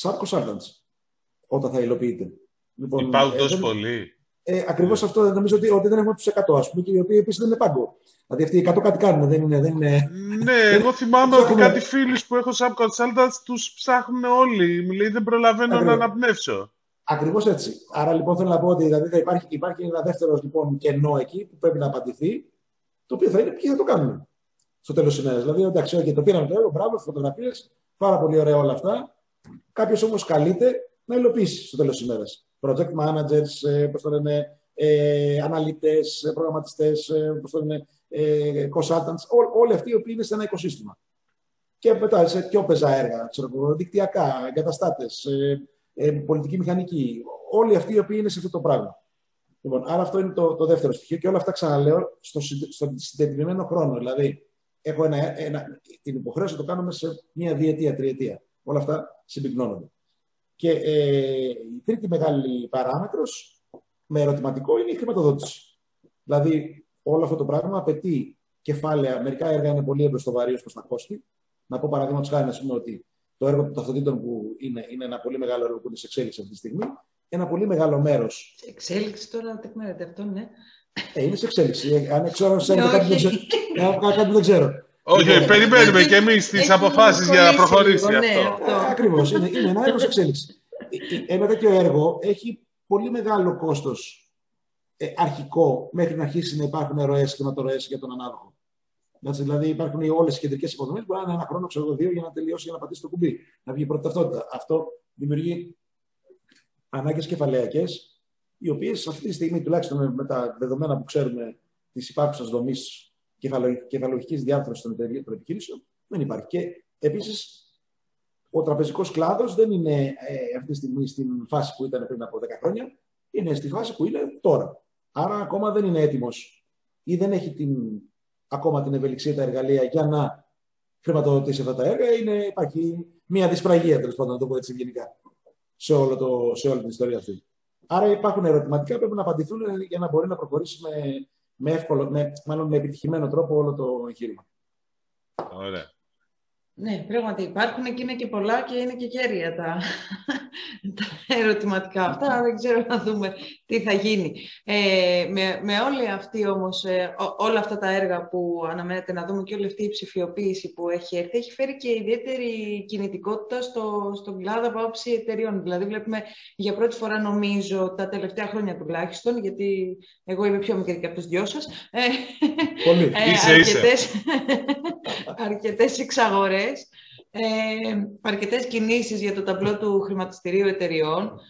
SAP consultants όταν θα υλοποιείται. Λοιπόν, Υπάρχουν ε, τόσο πολλοί. Ε, Ακριβώς αυτό νομίζω ότι, ότι δεν έχουμε τους 100, ας πούμε, και οι οποίοι επίσης δεν είναι πάγκο. Δηλαδή αυτοί οι 100 κάτι κάνουν, δεν είναι. Δεν είναι... Ναι, εγώ θυμάμαι ότι κάτι φίλους που έχω σαν consultants τους ψάχνουν όλοι. Μιλάει, δεν προλαβαίνω Ακριβώς. να αναπνεύσω. Ακριβώς έτσι. Άρα λοιπόν θέλω να πω ότι δηλαδή, θα υπάρχει, υπάρχει ένα δεύτερο λοιπόν, κενό εκεί που πρέπει να απαντηθεί, το οποίο θα είναι ποιοι θα το κάνουν στο τέλος της ημέρας. Δηλαδή, εντάξει, okay, το πήραμε το έργο, μπράβο, φωτογραφίες, πάρα πολύ ωραία όλα αυτά. Κάποιος όμως καλείται να υλοποιήσει στο τέλος της ημέρας. Project managers, ε, πώς το λένε, ε, αναλυτές, ε, προγραμματιστές, ε, πώς το λένε, ε, consultants, ό, όλοι αυτοί οι οποίοι είναι σε ένα οικοσύστημα. Και μετά σε πιο πεζά έργα, ξέρω, δικτυακά, εγκαταστάτες, ε, ε, πολιτική μηχανική. Όλοι αυτοί οι οποίοι είναι σε αυτό το πράγμα. Λοιπόν, άρα αυτό είναι το, το δεύτερο στοιχείο και όλα αυτά ξαναλέω στο, στο συντετριμένο χρόνο. Δηλαδή, έχω ένα, ένα, την υποχρέωση να το κάνουμε σε μία διετία, τριετία. Όλα αυτά συμπυκνώνονται. Και ε, η τρίτη μεγάλη παράμετρος με ερωτηματικό είναι η χρηματοδότηση. Δηλαδή, όλο αυτό το πράγμα απαιτεί κεφάλαια. Μερικά έργα είναι πολύ εμπροστοβαρή προς τα κόστη. Να πω παραδείγματος χάρη, πούμε, ότι το έργο των ταυτοτήτων που είναι, είναι ένα πολύ μεγάλο έργο που είναι σε εξέλιξη αυτή τη στιγμή, ένα πολύ μεγάλο μέρος. Σε εξέλιξη τώρα, τεκμέρεται αυτό, ναι. Ε, είναι σε εξέλιξη. Ε, αν ξέρω, σε κάτι, δεν δεν ξέρω. Όχι, λοιπόν, περιμένουμε και εμείς τις αποφάσεις για να προχωρήσει λοιπόν, ναι, αυτό. Ε, Ακριβώς. Είναι, είναι ένα έργο σε εξέλιξη. Ένα τέτοιο έργο έχει πολύ μεγάλο κόστος αρχικό μέχρι να αρχίσει να υπάρχουν ροές χρηματορροέ για τον ανάδοχο. Έτσι, δηλαδή υπάρχουν όλες οι κεντρικές υποδομές που μπορεί να είναι ένα χρόνο, ξέρω δύο, για να τελειώσει για να πατήσει το κουμπί. Να βγει η πρώτη ταυτότητα. Αυτό δημιουργεί ανάγκες κεφαλαιακές, οι οποίες αυτή τη στιγμή, τουλάχιστον με τα δεδομένα που ξέρουμε της υπάρχουσας δομής κεφαλογικής διάρθρωσης των εταιρείων των επιχειρήσεων, δεν υπάρχει. Και επίσης, ο τραπεζικός κλάδος δεν είναι ε, αυτή τη στιγμή στην φάση που ήταν πριν από 10 χρόνια, είναι στη φάση που είναι τώρα. Άρα ακόμα δεν είναι έτοιμος ή δεν έχει την ακόμα την ευελιξία τα εργαλεία για να χρηματοδοτήσει αυτά τα έργα, είναι, υπάρχει μια δυσπραγία, τέλος πάντων, να το πω έτσι γενικά, σε, όλο το, σε όλη την ιστορία αυτή. Άρα υπάρχουν ερωτηματικά που πρέπει να απαντηθούν για να μπορεί να προχωρήσει με, με, εύκολο, με, μάλλον με επιτυχημένο τρόπο όλο το εγχείρημα. Ωραία. Ναι, πράγματι υπάρχουν και είναι και πολλά και είναι και κέρια τα, τα ερωτηματικά αυτά. Δεν ξέρω να δούμε τι θα γίνει. Ε, με, με όλη αυτή όμως, ε, όλα αυτά τα έργα που αναμένεται να δούμε και όλη αυτή η ψηφιοποίηση που έχει έρθει, έχει φέρει και ιδιαίτερη κινητικότητα στο, στον κλάδο από άψη εταιριών. Δηλαδή βλέπουμε για πρώτη φορά νομίζω τα τελευταία χρόνια τουλάχιστον, γιατί εγώ είμαι πιο μικρή και από τους δυο σας, ε, Πολύ. ε, Είσαι, αρκετές, αρκετές εξαγορές, ε, αρκετές κινήσεις για το ταμπλό του χρηματιστηρίου εταιριών.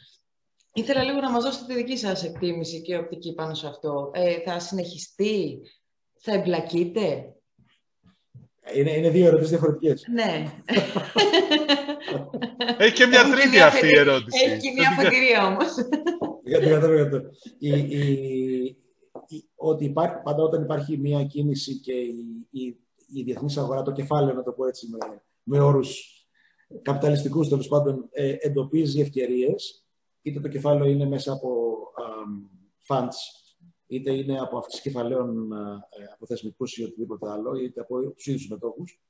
Ήθελα λίγο να μας δώσετε τη δική σας εκτίμηση και οπτική πάνω σε αυτό. Ε, θα συνεχιστεί, θα εμπλακείτε; Είναι, είναι δύο ερωτήσεις διαφορετικές. Ναι. Έχει και μια Έχουν τρίτη μια αυτή η αφετηρία- ερώτηση. Έχει και μια αφετηρία όμως. Για το κατάλαβα για το. Η, η, η- ότι υπάρχει, πάντα όταν υπάρχει μια κίνηση και η, η, η διεθνής αγορά, το κεφάλαιο, να το πω έτσι, με, με όρους καπιταλιστικούς τέλος πάντων, ε, εντοπίζει ευκαιρίες, είτε το κεφάλαιο είναι μέσα από αμ, funds, είτε είναι από αυξήσεις κεφαλαίων α, ε, από θεσμικούς ή οτιδήποτε άλλο, είτε από τους ίδιους συμμετόχους,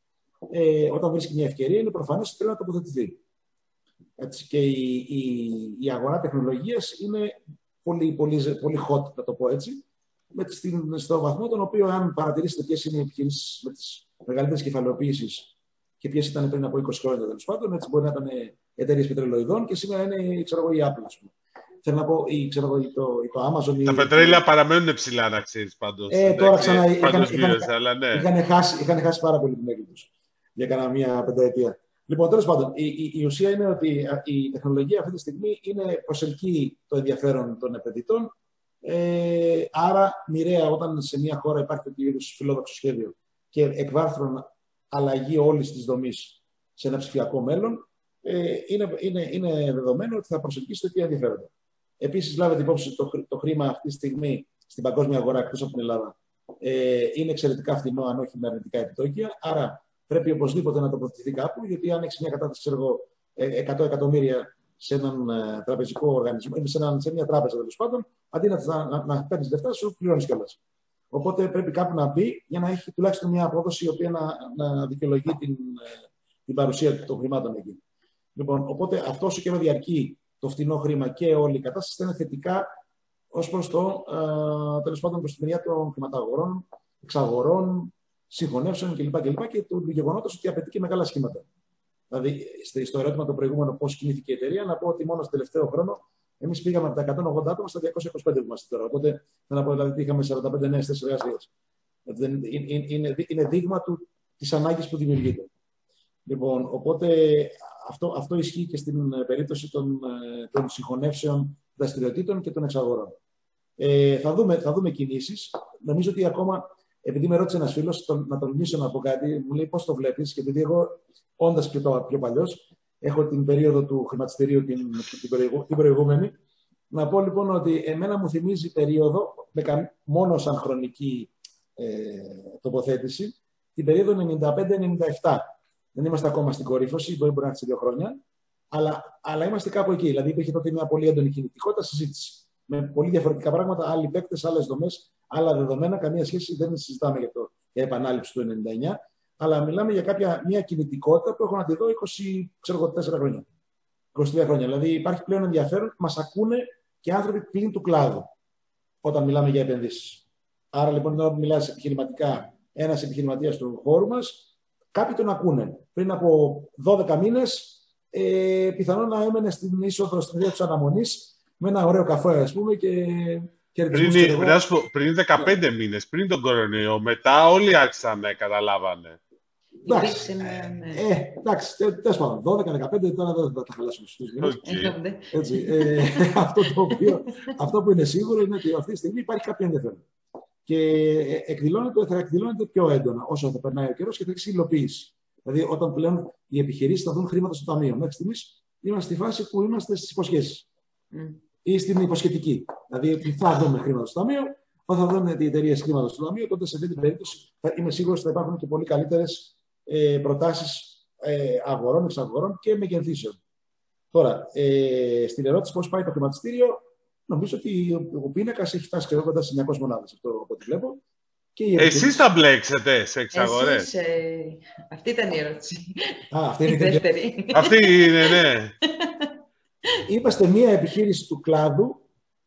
ε, όταν βρίσκει μια ευκαιρία, είναι προφανές ότι πρέπει να τοποθετηθεί. Έτσι, και η, η, η αγορά τεχνολογίας είναι πολύ, πολύ, πολύ hot, να το πω έτσι, με, τη- στην, στο βαθμό τον οποίο, αν παρατηρήσετε ποιες είναι οι επιχειρήσεις με τις μεγαλύτερες κεφαλαιοποίησεις και ποιες ήταν πριν από 20 χρόνια τέλος πάντων, έτσι μπορεί να ήταν εταιρείες πετρελοειδών και σήμερα είναι ξέρω εγώ, η Apple, ας πούμε. Θέλω να πω, η, ξέρω εγώ, το, το Amazon. Τα η- πετρέλαια παραμένουν ψηλά, να ξέρεις πάντως. Ε, τώρα ξανά είχαν- Παγκοσμίως, είχαν- αλλά ναι. Είχαν χάσει, είχαν χάσει πάρα πολύ την έκλειψη τους για κανένα μία πενταετία. Λοιπόν, τέλος πάντων, η, η, η ουσία είναι ότι α, η τεχνολογία αυτή τη στιγμή είναι προσελκύει το ενδιαφέρον των επενδυτών. Ε, άρα, μοιραία, όταν σε μια χώρα υπάρχει τέτοιο είδους φιλόδοξο σχέδιο και εκβάρθρων αλλαγή όλης της δομής σε ένα ψηφιακό μέλλον, ε, είναι, είναι, είναι δεδομένο ότι θα προσελκύσει τέτοια ενδιαφέροντα. Επίσης, λάβετε υπόψη το, χρ- το χρήμα αυτή τη στιγμή στην παγκόσμια αγορά εκτός από την Ελλάδα ε, είναι εξαιρετικά φθηνό, αν όχι με αρνητικά επιτόκια. Άρα πρέπει οπωσδήποτε να τοποθετηθεί κάπου, γιατί αν έχεις μια κατάσταση, ξέρω εγώ, ε, 100 εκατομμύρια σε έναν ε, τραπεζικό οργανισμό, ή σε, έναν, σε μια τράπεζα τέλος πάντων, αντί να, να, να, να παίρνεις λεφτά, σου πληρώνεις κιόλας. Οπότε πρέπει κάπου να μπει για να έχει τουλάχιστον μια απόδοση η οποία να, να δικαιολογεί την, ε, την παρουσία των χρημάτων εκεί. Λοιπόν, οπότε αυτό όσο και να διαρκεί το φτηνό χρήμα και όλη η κατάσταση θα είναι θετικά ως προς το ε, τέλος πάντων προς τη μεριά των χρηματαγορών, εξαγορών, συγχωνεύσεων κλπ. κλπ. και του γεγονότος ότι απαιτεί και μεγάλα σχήματα. Δηλαδή, στο- στο ερώτημα το προηγούμενο πώς κινήθηκε η εταιρεία, να πω ότι μόνο στο τελευταίο χρόνο εμείς πήγαμε από τα 180 άτομα στα 225 που είμαστε τώρα. Οπότε θέλω να πω δηλαδή, ότι είχαμε 45 νέες θέσεις εργασίας. Είναι, είναι, είναι δείγμα της ανάγκης που δημιουργείται. Λοιπόν, οπότε αυτό, αυτό ισχύει και στην ε, περίπτωση των, ε, των συγχωνεύσεων δραστηριοτήτων και των εξαγορών. Ε, θα, δούμε, θα δούμε κινήσεις. Νομίζω ότι ακόμα, επειδή με ρώτησε ένας φίλος, τον, να τολμήσω να πω κάτι, μου λέει πώς το βλέπεις και επειδή εγώ, όντας πιο, το- πιο παλιός, έχω την περίοδο του χρηματιστηρίου την, την, προηγου- την προηγούμενη, να πω λοιπόν ότι εμένα μου θυμίζει περίοδο, με κα- μόνο σαν χρονική ε, τοποθέτηση, την περίοδο 95-97. Δεν είμαστε ακόμα στην κορύφωση, μπορεί να είναι σε δύο χρόνια, αλλά, αλλά είμαστε κάπου εκεί. Δηλαδή υπήρχε τότε μια πολύ έντονη κινητικότητα συζήτηση. Με πολύ διαφορετικά πράγματα, άλλοι παίκτες, άλλες δομές, άλλα δεδομένα. Καμία σχέση δεν συζητάμε για, το, για επανάληψη του 99, αλλά μιλάμε για κάποια, μια κινητικότητα που έχω να τη δω 20, 4 χρόνια. 23 χρόνια. Δηλαδή υπάρχει πλέον ενδιαφέρον, μας ακούνε και άνθρωποι πλήν του κλάδου όταν μιλάμε για επενδύσεις. Άρα λοιπόν, όταν μιλάς επιχειρηματικά, ένας επιχειρηματίας του χώρου μας, κάποιοι τον ακούνε. Πριν από 12 μήνες, ε, πιθανόν να έμενε στην είσοδο στην ιδέα της αναμονής με ένα ωραίο καφέ, ας πούμε, και κερδισμούς, Πριν, ξέρω εγώ. να σου πω, πριν 15 μήνες, πριν τον κορονοϊό, μετά όλοι άρχισαν να καταλάβανε. Εντάξει. Υπήρξε ένα- ναι. Ε, εντάξει, τέλος πάντων, 12-15 τώρα δεν θα τα χαλάσουμε στους μήνες. Οκ. Έρχονται. Έτσι, ε, αυτό, το οποίο, αυτό που είναι σίγουρο είναι ότι αυτή τη στιγμή υπάρχει κάποιο ενδιαφέρον. Και εκδηλώνεται, θα εκδηλώνεται πιο έντονα όσο θα περνάει ο καιρός και θα έχει υλοποίηση. Δηλαδή, όταν πλέον οι επιχειρήσεις θα δουν χρήματα στο ταμείο. Μέχρι στιγμής είμαστε στη φάση που είμαστε στις υποσχέσεις Μμ. ή στην υποσχετική. Δηλαδή, ότι θα δούμε χρήματα στο ταμείο, όταν θα δουν οι εταιρείες χρήματα στο ταμείο, τότε σε αυτή την περίπτωση θα, είμαι σίγουρος ότι θα υπάρχουν και πολύ καλύτερες ε, προτάσεις ε, αγορών, εξαγορών και μεγενθήσεων. Τώρα, ε, στην ερώτηση πώς πάει το χρηματιστήριο, νομίζω ότι ο, ο πίνακας έχει φτάσει σχεδόν κοντά στι 900 μονάδες, αυτό από ό,τι βλέπω. Και οι Εσείς θα μπλέξετε σε εξαγορές. Εσείς, ε, αυτή ήταν η ερώτηση. Α, αυτή Η είναι η δεύτερη. Αυτή είναι, ναι. Είμαστε μια επιχείρηση του κλάδου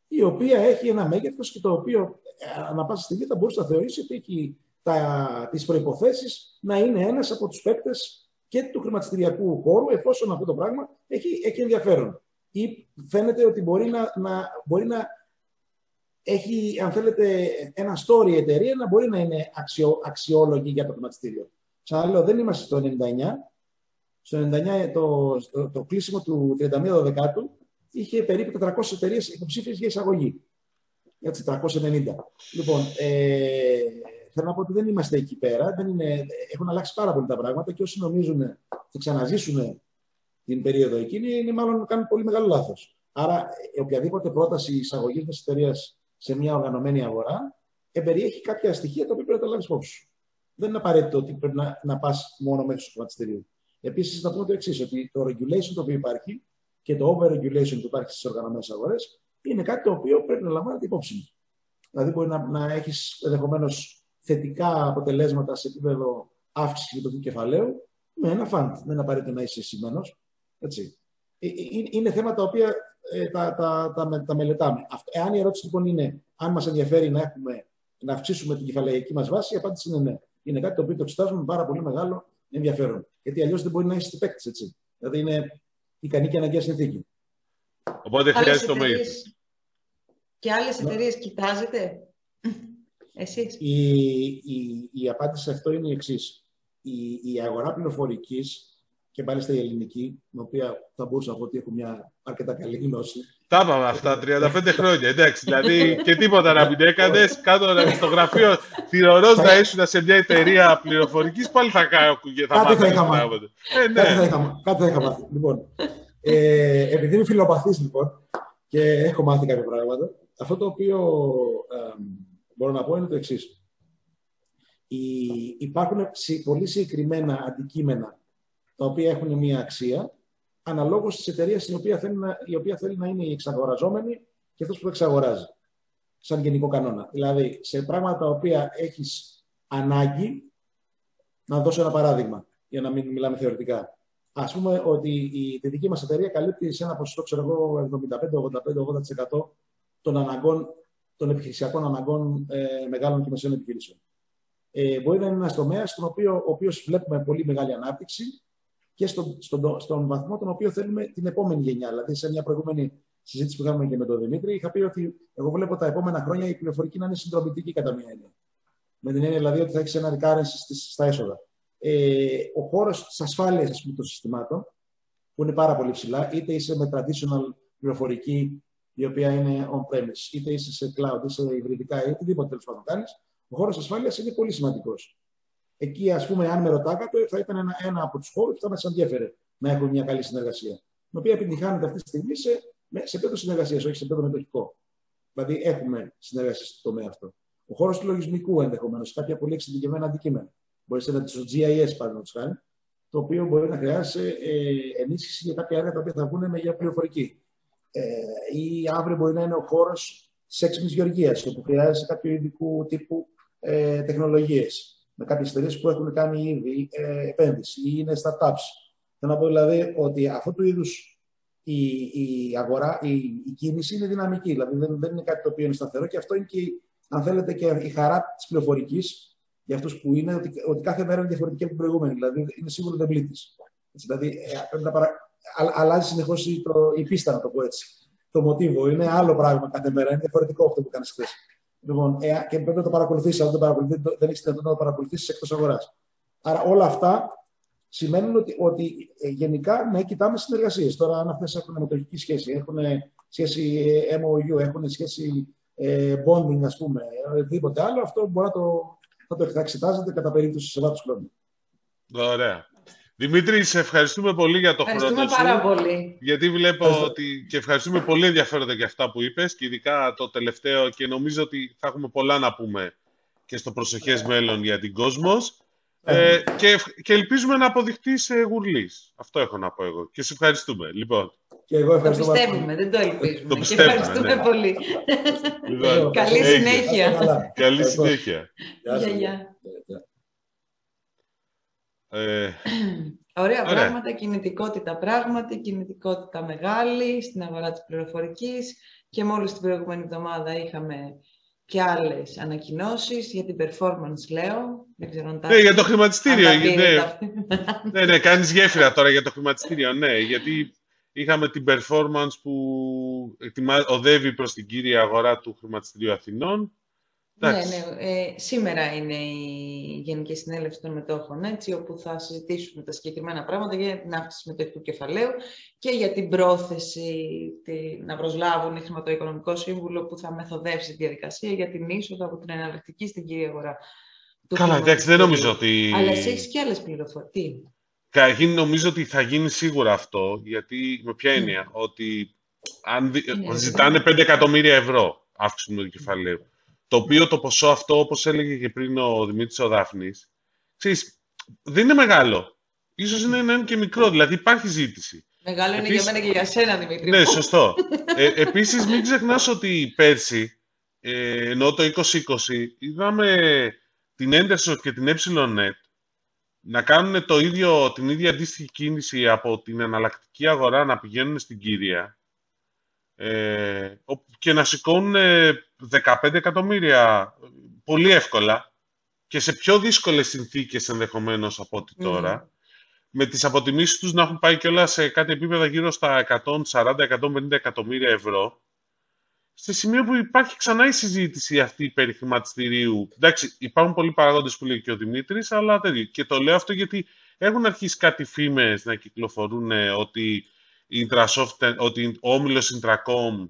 η η οποία έχει ένα μέγεθος και το οποίο ε, ανά πάσα στιγμή θα μπορούσε να θεωρήσει ότι έχει τα, τις προϋποθέσεις να είναι ένας από τους παίκτες και του χρηματιστηριακού χώρου, εφόσον αυτό το πράγμα έχει, έχει ενδιαφέρον. Ή φαίνεται ότι μπορεί να, να, μπορεί να έχει, αν θέλετε, ένα story η εταιρεία να μπορεί να είναι αξιο, αξιόλογη για το χρηματιστήριο. Ξαναλέω, δεν είμαστε στο 99. Στο 99 το, το, το κλείσιμο του 31 Δεκάτου είχε περίπου 400 εταιρείες υποψήφιες για εισαγωγή. Έτσι, 390. Λοιπόν, ε, θέλω να πω ότι δεν είμαστε εκεί πέρα. Δεν είναι, έχουν αλλάξει πάρα πολύ τα πράγματα και όσοι νομίζουν θα ξαναζήσουν την περίοδο εκείνη, είναι μάλλον κάνουν πολύ μεγάλο λάθος. Άρα, οποιαδήποτε πρόταση εισαγωγής μιας εταιρείας σε μια οργανωμένη αγορά, εμπεριέχει κάποια στοιχεία τα οποία πρέπει να τα λάβεις υπόψη Δεν είναι απαραίτητο ότι πρέπει να, να πας μόνο μέχρι στο χρηματιστήριο. Επίσης, να πούμε το εξής, ότι το regulation το οποίο υπάρχει και το over-regulation που υπάρχει στις οργανωμένες αγορές είναι κάτι το οποίο πρέπει να λαμβάνεται υπόψη. Δηλαδή, μπορεί να, να έχεις ενδεχομένως θετικά αποτελέσματα σε επίπεδο αύξησης του κεφαλαίου με ένα φαντ. Δεν είναι απαραίτητο να είσαι σημαίνο. Ε, ε, είναι θέματα τα οποία ε, τα, τα, τα, τα, μελετάμε. εάν η ερώτηση λοιπόν είναι αν μας ενδιαφέρει να, έχουμε, να αυξήσουμε την κεφαλαϊκή μας βάση, η απάντηση είναι ναι. Είναι κάτι το οποίο το εξετάζουμε με πάρα πολύ μεγάλο ενδιαφέρον. Γιατί αλλιώς δεν μπορεί να είσαι παίκτης, έτσι. Δηλαδή είναι ικανή και αναγκαία συνθήκη. Οπότε χρειάζεται το μέγεθο. Και άλλες εταιρείες κοιτάζετε; Εσείς. Η, η, η απάντηση σε αυτό είναι η εξής. Η, η αγορά πληροφορικής και μάλιστα η ελληνική, την οποία θα μπορούσα να πω ότι έχω μια αρκετά καλή γνώση. Τα είπαμε αυτά, 35 χρόνια, εντάξει. Δηλαδή και τίποτα να μην έκανες, κάτω στο γραφείο θηρορό να ήσουν σε μια εταιρεία πληροφορικής, πάλι θα κάνω Κάτι θα είχα μάθει. Ε, ναι. Κάτι θα είχα μάθει. Λοιπόν, ε, επειδή είμαι φιλοπαθής λοιπόν και έχω μάθει κάποια πράγματα, αυτό το οποίο ε, μπορώ να πω είναι το εξής. Υπάρχουν πολύ συγκεκριμένα αντικείμενα τα οποία έχουν μία αξία, αναλόγως της εταιρείας η, οποία θέλει να, η οποία θέλει να είναι η εξαγοραζόμενη και αυτός που εξαγοράζει. Σαν γενικό κανόνα. Δηλαδή, σε πράγματα τα οποία έχεις ανάγκη, να δώσω ένα παράδειγμα, για να μην μιλάμε θεωρητικά. Α πούμε ότι η, δική μας εταιρεία καλύπτει σε ένα ποσοστό, ξέρω εγώ, 75-85-80% των αναγκών, των επιχειρησιακών αναγκών ε, μεγάλων και μεσαίων επιχειρήσεων. Ε, μπορεί να είναι ένας τομέας στον οποίο, ο οποίος βλέπουμε πολύ μεγάλη ανάπτυξη και στον, στον, στον βαθμό τον οποίο θέλουμε την επόμενη γενιά. Δηλαδή, σε μια προηγούμενη συζήτηση που είχαμε και με τον Δημήτρη, είχα πει ότι εγώ βλέπω τα επόμενα χρόνια η πληροφορική να είναι συνδρομητική κατά μία έννοια. Με την έννοια δηλαδή ότι θα έχεις ένα recurrence στα έσοδα. Ε, ο χώρος της ασφάλειας των συστημάτων, που είναι πάρα πολύ ψηλά, είτε είσαι με traditional πληροφορική, η οποία είναι on-premise, είτε είσαι σε cloud, είτε σε υβριδικά, ή οτιδήποτε τέλος πάντων κάνεις, ο χώρος ασφάλειας είναι πολύ σημαντικός. Εκεί, ας πούμε, αν με ρωτάγατε, θα ήταν ένα, ένα από τους χώρους που θα μας ενδιαφέρε να έχουμε μια καλή συνεργασία. Την οποία επιτυχάνεται αυτή τη στιγμή σε, σε επίπεδο συνεργασίας, όχι σε επίπεδο μετοχικό. Δηλαδή, έχουμε συνεργασία στο τομέα αυτό. Ο χώρος του λογισμικού ενδεχομένως, κάποια πολύ εξειδικευμένα αντικείμενα. Μπορείς να το GIS, παραδείγματος χάρη, το οποίο μπορεί να χρειάζεται ε, ενίσχυση για κάποια έργα τα οποία θα βγουν με για πληροφορική. Ε, ή αύριο μπορεί να είναι ο χώρος τη έξυπνη γεωργίας, όπου χρειάζεται κάποιο ειδικού τύπου ε, τεχνολογίες με κάποιες εταιρείες που έχουν κάνει ήδη ε, επένδυση ή είναι startups. Θέλω να πω δηλαδή ότι αυτού του είδους η, η αγορά, η, η, κίνηση είναι δυναμική. Δηλαδή δεν, δεν είναι κάτι το οποίο είναι σταθερό και αυτό είναι και, αν θέλετε, και η χαρά της πληροφορικής για αυτούς που είναι ότι, ότι κάθε μέρα είναι διαφορετική από την προηγούμενη. Δηλαδή είναι σίγουρο δεν πλήττεις. Δηλαδή ε, πρέπει να παρα... αλλάζει συνεχώς η πίστα, να το πω έτσι. Το μοτίβο είναι άλλο πράγμα κάθε μέρα. Είναι διαφορετικό αυτό που κάνεις χθες. Λοιπόν, ε, και πρέπει να το παρακολουθήσει. Αν δεν, παρακολουθείς, δεν έχεις δυνατότητα να το παρακολουθήσεις εκτός αγοράς. Άρα όλα αυτά σημαίνουν ότι, ότι ε, γενικά ναι, κοιτάμε συνεργασίες. Τώρα, αν αυτές έχουν μετοχική σχέση, έχουν σχέση ε, MOU, έχουν σχέση ε, bonding, ας πούμε, οτιδήποτε άλλο, αυτό μπορεί να το, να το εξετάζεται κατά περίπτωση σε βάθος χρόνου. Ωραία. Δημήτρη, σε ευχαριστούμε πολύ για το χρόνο σου. πάρα πολύ. Γιατί βλέπω ότι και ευχαριστούμε πολύ ενδιαφέροντα για αυτά που είπες και ειδικά το τελευταίο και νομίζω ότι θα έχουμε πολλά να πούμε και στο προσεχές μέλλον για την κόσμος. Ε, και, και ελπίζουμε να αποδειχτεί σε γουρλής. Αυτό έχω να πω εγώ. Και σε ευχαριστούμε. Λοιπόν. Και εγώ το πιστεύουμε, δεν το ελπίζουμε. Το πιστεύουμε, και ευχαριστούμε ναι. πολύ. Λοιπόν, Καλή συνέχεια. Καλή συνέχεια. Γεια, γεια. Ε, Ωραία, πράγματα, κινητικότητα πράγματι, κινητικότητα μεγάλη στην αγορά της πληροφορικής και μόλις την προηγούμενη εβδομάδα είχαμε και άλλες ανακοινώσεις για την performance, λέω. Δεν ξέρω αν τα... Ναι, για το χρηματιστήριο. Ναι. ναι, ναι, κάνεις γέφυρα τώρα για το χρηματιστήριο, ναι, γιατί είχαμε την performance που οδεύει προς την κύρια αγορά του χρηματιστηρίου Αθηνών ναι, ναι. Ε, σήμερα είναι η Γενική Συνέλευση των Μετόχων, έτσι, όπου θα συζητήσουμε τα συγκεκριμένα πράγματα για την αύξηση μετοχικού κεφαλαίου και για την πρόθεση τη, να προσλάβουν η Χρηματοοικονομικό Σύμβουλο που θα μεθοδεύσει τη διαδικασία για την είσοδο από την εναλλακτική στην κυρία αγορά. Καλά, εντάξει, δεν νομίζω ότι... Αλλά εσύ έχεις και άλλες πληροφορίες. Καταρχήν νομίζω ότι θα γίνει σίγουρα αυτό, γιατί με ποια έννοια, ότι αν δι... ζητάνε 5 εκατομμύρια ευρώ αύξηση του κεφαλαίου το οποίο το ποσό αυτό, όπως έλεγε και πριν ο Δημήτρης ο Δάφνης, ξέρεις, δεν είναι μεγάλο. Ίσως είναι, είναι και μικρό, δηλαδή υπάρχει ζήτηση. Μεγάλο είναι για μένα και για σένα, Δημήτρη. Ναι, σωστό. ε, επίσης, μην ξεχνάς ότι πέρσι, ε, ενώ το 2020, είδαμε την Έντερσον και την EPSILONET να κάνουν το ίδιο, την ίδια αντίστοιχη κίνηση από την εναλλακτική αγορά να πηγαίνουν στην Κύρια ε, και να σηκώνουν 15 εκατομμύρια πολύ εύκολα και σε πιο δύσκολες συνθήκες ενδεχομένως από ό,τι τώρα, με τις αποτιμήσεις τους να έχουν πάει όλα σε κάτι επίπεδα γύρω στα 140-150 εκατομμύρια ευρώ, σε σημείο που υπάρχει ξανά η συζήτηση αυτή περί χρηματιστηρίου. Εντάξει, υπάρχουν πολλοί παράγοντες που λέει και ο Δημήτρης, αλλά τέτοιο. Και το λέω αυτό γιατί έχουν αρχίσει κάτι φήμες να κυκλοφορούν ότι, η Intrasoft, ότι ο όμιλος Intracom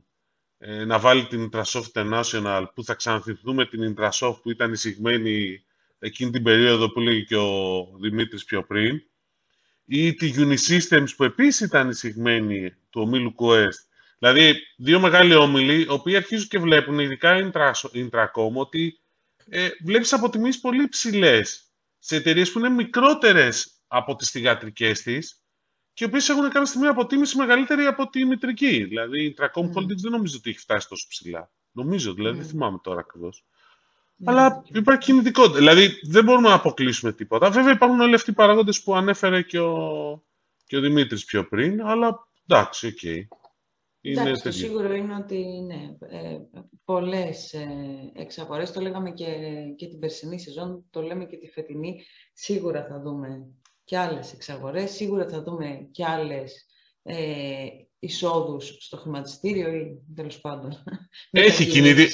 ε, να βάλει την Intrasoft International που θα ξαναθυμηθούμε την Intrasoft που ήταν εισηγμένη εκείνη την περίοδο που λέγει και ο Δημήτρης πιο πριν ή τη Unisystems που επίσης ήταν εισηγμένη του ομίλου Quest. Δηλαδή, δύο μεγάλοι όμιλοι, οι οποίοι αρχίζουν και βλέπουν, ειδικά η Intracom, ότι ε, βλέπεις αποτιμήσεις πολύ ψηλές σε εταιρείες που είναι μικρότερες από τις θηγατρικές της και οι οποίες έχουν κάποια στιγμή αποτίμηση μεγαλύτερη από τη μητρική. Δηλαδή η Tracom mm. Holdings δεν νομίζω ότι έχει φτάσει τόσο ψηλά. Νομίζω, δηλαδή, δεν θυμάμαι τώρα ακριβώς. Mm. Αλλά υπάρχει κινητικότητα. Δηλαδή δεν μπορούμε να αποκλείσουμε τίποτα. Βέβαια υπάρχουν όλοι αυτοί οι παράγοντες που ανέφερε και ο, και ο Δημήτρης πιο πριν, αλλά εντάξει, ok. Okay. Εντάξει, το σίγουρο είναι ότι ναι, ε, πολλές ε, εξαγορές, το λέγαμε και, και την περσινή σεζόν, το λέμε και τη φετινή, σίγουρα θα δούμε και άλλες εξαγορές. Σίγουρα θα δούμε και άλλες ε, εισόδους στο χρηματιστήριο ή τέλος πάντων. Έχει, κινητι...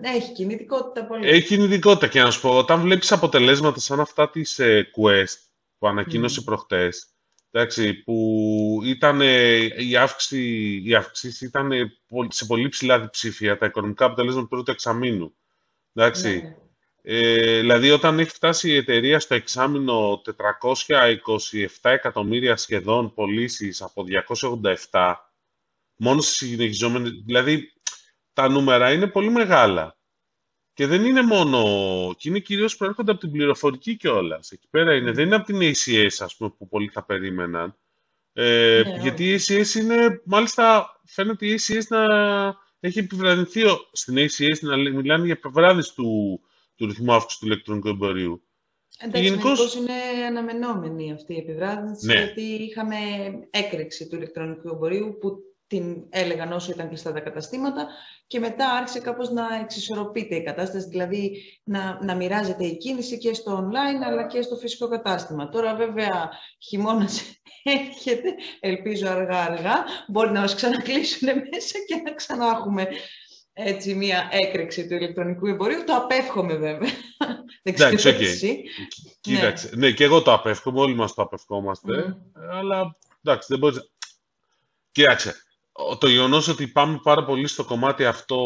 Έχει κινητικότητα πολύ. Έχει κινητικότητα και να σου πω, όταν βλέπεις αποτελέσματα σαν αυτά της ε, Quest που ανακοίνωσε mm. προχτές, εντάξει, που ήταν η αύξηση, η αύξηση ήταν σε πολύ ψηλά διψήφια τα οικονομικά αποτελέσματα του πρώτου εξαμήνου. Εντάξει. Ναι. Ε, δηλαδή, όταν έχει φτάσει η εταιρεία στο εξάμεινο 427 εκατομμύρια σχεδόν πωλήσεις από 287, μόνο στη συνεχιζόμενη... Δηλαδή, τα νούμερα είναι πολύ μεγάλα. Και δεν είναι μόνο... Και είναι κυρίως προέρχονται από την πληροφορική κιόλας. Εκεί πέρα είναι. Δεν είναι από την ACS, ας πούμε, που πολλοί θα περίμεναν. Ε, ναι, γιατί η ACS είναι... Μάλιστα, φαίνεται η ACS να έχει επιβραδυνθεί στην ACS να μιλάνε για επιβράδυνση του του ρυθμού αύξησης του ηλεκτρονικού εμπορίου. Εντάξει, γενικώς... είναι αναμενόμενη αυτή η επιβράδυνση, ναι. γιατί είχαμε έκρηξη του ηλεκτρονικού εμπορίου που την έλεγαν όσο ήταν κλειστά τα καταστήματα και μετά άρχισε κάπως να εξισορροπείται η κατάσταση, δηλαδή να, να μοιράζεται η κίνηση και στο online αλλά και στο φυσικό κατάστημα. Τώρα βέβαια χειμώνας έρχεται, ελπίζω αργά-αργά, μπορεί να μας ξανακλείσουν μέσα και να ξανά έχουμε έτσι μια έκρηξη του ηλεκτρονικού εμπορίου. Το απέφχομαι βέβαια. Δεν ξέρω εσύ. Κοίταξε. Ναι. ναι, και εγώ το απέφχομαι, όλοι μας το απευχόμαστε. Αλλά εντάξει, δεν μπορείς... Κοίταξε, το γεγονός ότι πάμε πάρα πολύ στο κομμάτι αυτό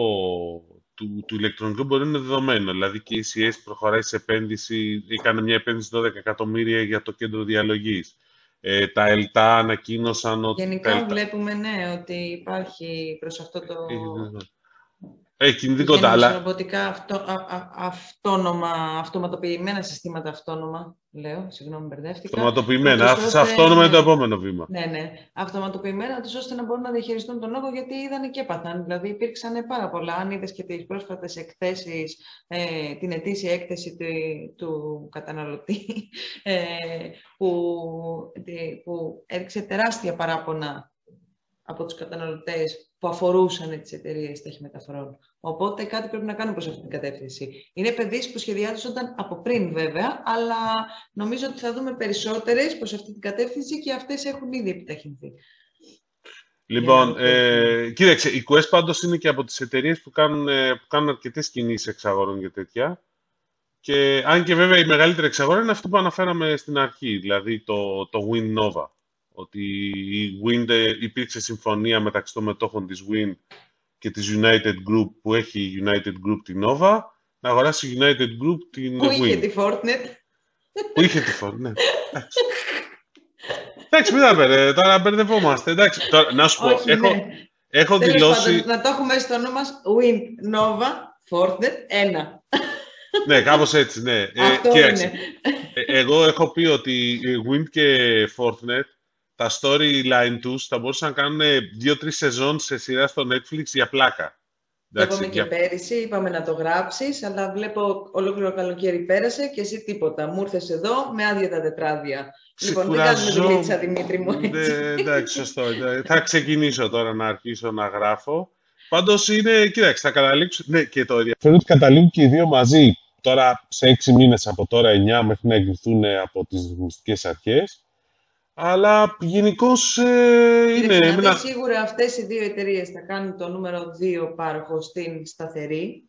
του, του ηλεκτρονικού εμπορίου είναι δεδομένο. Δηλαδή και η CS προχωράει σε επένδυση, έκανε μια επένδυση 12 εκατομμύρια για το κέντρο διαλογής. Ε, τα ΕΛΤΑ ανακοίνωσαν ότι... Γενικά βλέπουμε, ναι, ότι υπάρχει προς αυτό το... Έχει κινητικότητα, αλλά... Ρομποτικά αυτο, α, αυτόνομα, αυτοματοποιημένα συστήματα αυτόνομα, λέω, συγγνώμη, μπερδεύτηκα. Αυτοματοποιημένα, ώστε... αυτόνομα είναι το επόμενο βήμα. Ναι, ναι. Αυτοματοποιημένα, τους ώστε να μπορούν να διαχειριστούν τον όγκο, γιατί είδαν και έπαθαν. Δηλαδή, υπήρξαν πάρα πολλά. Αν είδες και τις πρόσφατες εκθέσεις, ε, την ετήσια έκθεση του, του καταναλωτή, ε, που, που έριξε τεράστια παράπονα από τους καταναλωτές που αφορούσαν τις εταιρείες ταχυμεταφορών. Οπότε κάτι πρέπει να κάνουμε προς αυτή την κατεύθυνση. Είναι επενδύσεις που σχεδιάζονταν από πριν βέβαια, αλλά νομίζω ότι θα δούμε περισσότερες προς αυτή την κατεύθυνση και αυτές έχουν ήδη επιταχυνθεί. Λοιπόν, ε, κοίταξε, η Quest πάντως είναι και από τις εταιρείες που κάνουν, ε, που κάνουν αρκετές κινήσεις εξαγορών και τέτοια. Και αν και βέβαια η μεγαλύτερη εξαγορά είναι αυτό που αναφέραμε στην αρχή, δηλαδή το, το Wind Nova. Ότι η Wind ε, υπήρξε συμφωνία μεταξύ των μετόχων της Wind και της United Group που έχει United Group την Nova να αγοράσει United Group την Που Wind. είχε τη Fortnite. Που είχε τη Fortnite. Εντάξει, μην τα μπερδε, τώρα μπερδευόμαστε. Εντάξει, τώρα, να σου πω, Όχι, έχω, ναι. έχω Τέλος δηλώσει... πάντων, να το έχουμε στο όνομα μας Wind Nova Fortnite 1. ναι, κάπως έτσι, ναι. Αυτό κοίταξε, είναι. ε, εγώ έχω πει ότι η Wind και Fortnite, τα storyline τους θα μπορούσαν να κάνουν δύο-τρεις σεζόν σε σειρά στο Netflix για πλάκα. Το Εντάξει, είπαμε και για- πέρυσι, είπαμε να το γράψεις, αλλά βλέπω ολόκληρο καλοκαίρι πέρασε και εσύ τίποτα. Μου ήρθες εδώ με άδεια τα τετράδια. Λοιπόν, μην κάνουμε Ξεκουραζόμουν. δουλίτσα, Δημήτρη μου, έτσι. Ναι, εντάξει, σωστό. Ε, Θα ξεκινήσω τώρα να αρχίσω να γράφω. Πάντως είναι, κοίταξε, θα καταλήξω. Ναι, και το ενδιαφέρον ότι καταλήγουν και οι δύο μαζί. Τώρα σε έξι μήνες από τώρα, εννιά μέχρι να εγκριθούν από τις ρυθμιστικέ αρχές. Αλλά γενικώς ε, είναι. Κοίταξε να εμένα- δεις, σίγουρα αυτές οι δύο εταιρείες θα κάνουν το νούμερο 2 πάροχο στην σταθερή,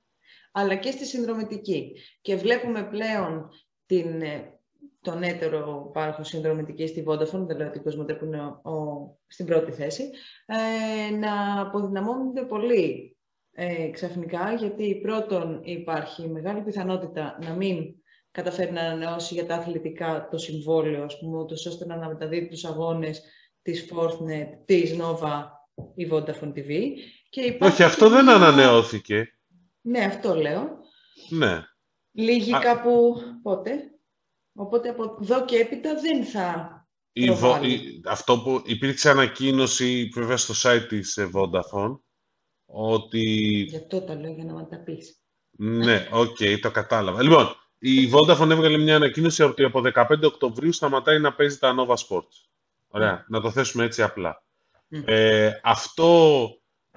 αλλά και στη συνδρομητική. Και βλέπουμε πλέον την, ε, τον έτερο πάροχο συνδρομητικής στη Vodafone, δηλαδή την Cosmote που είναι ο, ο- στην πρώτη θέση, ε, να αποδυναμώνονται πολύ ε, ξαφνικά, γιατί πρώτον υπάρχει μεγάλη πιθανότητα να μην καταφέρει να ανανεώσει για τα αθλητικά το συμβόλαιο, ας πούμε, ούτως ώστε να αναμεταδίδει τους αγώνες της Fortnite, της Nova ή Vodafone TV. Και υπάρχει Όχι, αυτό και δεν μια- ανανεώθηκε. Ναι, αυτό λέω. Ναι. Λίγοι Α- κάπου πότε. Οπότε από εδώ και έπειτα δεν θα... Η Προβάλλει. Vo- η- αυτό που υπήρξε ανακοίνωση βέβαια στο site της ε, Vodafone ότι Γι' αυτό τα λέω για να μου τα πεις. Ναι, οκ, το κατάλαβα. Λοιπόν, η Vodafone έβγαλε μια ανακοίνωση ότι από 15 Οκτωβρίου σταματάει να παίζει τα Nova Sports. Ωραία, να το θέσουμε έτσι απλά. Μμ. Ε, αυτό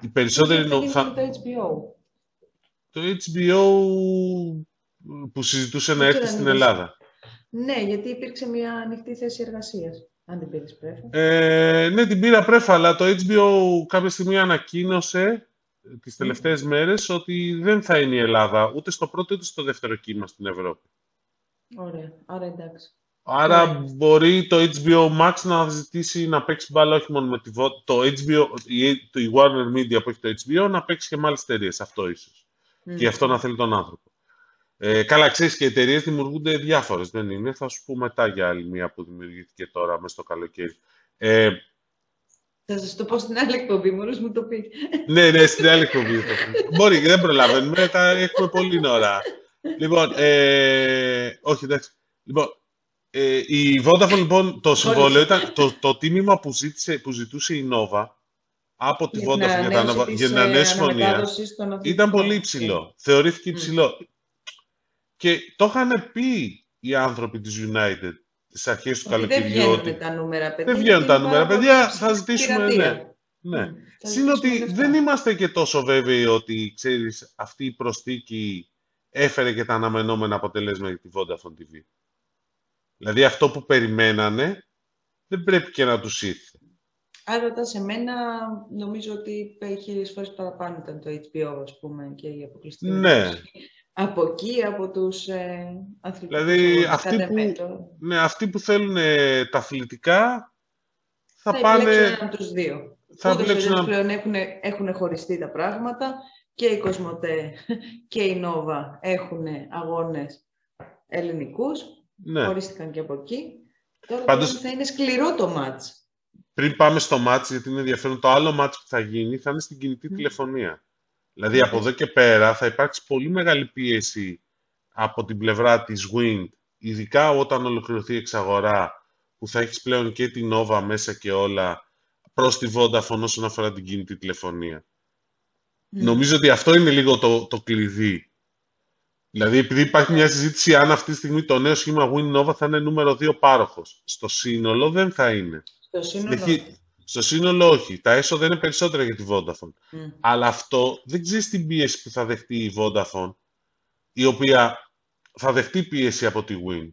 οι περισσότεροι... Δεν νο- είναι θα- το HBO. Το HBO που συζητούσε να Δεν έρθει ξέρω αν στην είδες. Ελλάδα. Ναι, γιατί υπήρξε μια ανοιχτή θέση εργασίας. Αν την πήρες πρέφα. Ε, ναι, την πήρα πρέφα, αλλά το HBO κάποια στιγμή ανακοίνωσε τις τελευταίες μέρες ότι δεν θα είναι η Ελλάδα ούτε στο πρώτο ούτε στο δεύτερο κύμα στην Ευρώπη. Ωραία, άρα εντάξει. Άρα Ωραία. μπορεί το HBO Max να ζητήσει να παίξει μπάλα όχι μόνο με τη Vo- το HBO, η, το, η Warner Media που έχει το HBO, να παίξει και με άλλες εταιρείες. Αυτό ίσως. Μμ. Και γι' αυτό να θέλει τον άνθρωπο. Ε, καλά, ξέρεις και οι εταιρείες δημιουργούνται διάφορες, δεν είναι; Θα σου πω μετά για άλλη μία που δημιουργήθηκε τώρα μέσα στο καλοκαίρι. Ε, Θα σας το πω στην άλλη εκπομπή, μόλις μου το πεις. ναι, ναι, στην άλλη εκπομπή. θα πω. Μπορεί, δεν προλαβαίνουμε, τα έχουμε πολύ ώρα. Λοιπόν, ε, όχι, εντάξει. Λοιπόν, ε, η Vodafone, λοιπόν, το συμβόλαιο ήταν το, το τίμημα που, ζήτησε, που ζητούσε η Nova από τη Για την Vodafone για, τα, ανανέωση Nova- της, για την ε, ανανέωση συμφωνία αναμετάδοσης των ήταν αθλητικών. πολύ υψηλό. Θεωρήθηκε Μμ. υψηλό. Και το είχαν πει οι άνθρωποι της United στις αρχές του Ότι δεν καλοκαιριού βγαίνουν ότι τα νούμερα, παιδιά. δεν βγαίνουν γιατί τα είναι νούμερα. πάρα Παιδιά, πολύ θα ζητήσουμε, πειρατεία. ναι. Ναι. Μμ. Θα Συν ζητήσουμε ότι λεφτά. δεν είμαστε και τόσο βέβαιοι ότι, ξέρεις, αυτή η προσθήκη έφερε και τα αναμενόμενα αποτελέσματα για τη Vodafone TV. Δηλαδή αυτό που περιμένανε δεν πρέπει και να τους ήρθε. Αν ρωτάς εμένα, νομίζω ότι χίλιες φορές παραπάνω ήταν το HBO, ας πούμε, και η αποκλειστική Ναι. αναγνώριση. Από εκεί, από τους ε, αθλητικούς Δηλαδή, αγώνες. αυτοί Κατά που- με το- Ναι, αυτοί που θέλουν ε, τα αθλητικά θα, θα πάνε... επιλέξουν έναν από τους δύο. Θα Ούτως ή επιλέξουν άλλως ένα- πλέον έχουν, έχουν χωριστεί τα πράγματα και η Κοσμοτέ και η Νόβα έχουν αγώνες ελληνικούς, Ναι. χωρίστηκαν και από εκεί. Τώρα Πάντως- πλέον θα είναι σκληρό το μάτς. Πριν πάμε στο μάτς, γιατί είναι ενδιαφέρον, το άλλο μάτς που θα γίνει θα είναι στην κινητή Μμ. τηλεφωνία. Δηλαδή από εδώ και πέρα θα υπάρξει πολύ μεγάλη πίεση από την πλευρά της Wind, ειδικά όταν ολοκληρωθεί η εξαγορά, που θα έχεις πλέον και την Nova μέσα και όλα, προς τη Vodafone όσον αφορά την κινητή τηλεφωνία. Μμ. Νομίζω ότι αυτό είναι λίγο το, το κλειδί. Δηλαδή, επειδή υπάρχει μια συζήτηση αν αυτή τη στιγμή το νέο σχήμα Win Nova θα είναι νούμερο 2 πάροχος. Στο σύνολο δεν θα είναι. Στο σύνολο. Έχει- Στο σύνολο όχι. Τα έσοδα είναι περισσότερα για τη Vodafone. Μμ. Αλλά αυτό δεν ξέρεις την πίεση που θα δεχτεί η Vodafone, η οποία θα δεχτεί πίεση από τη Win.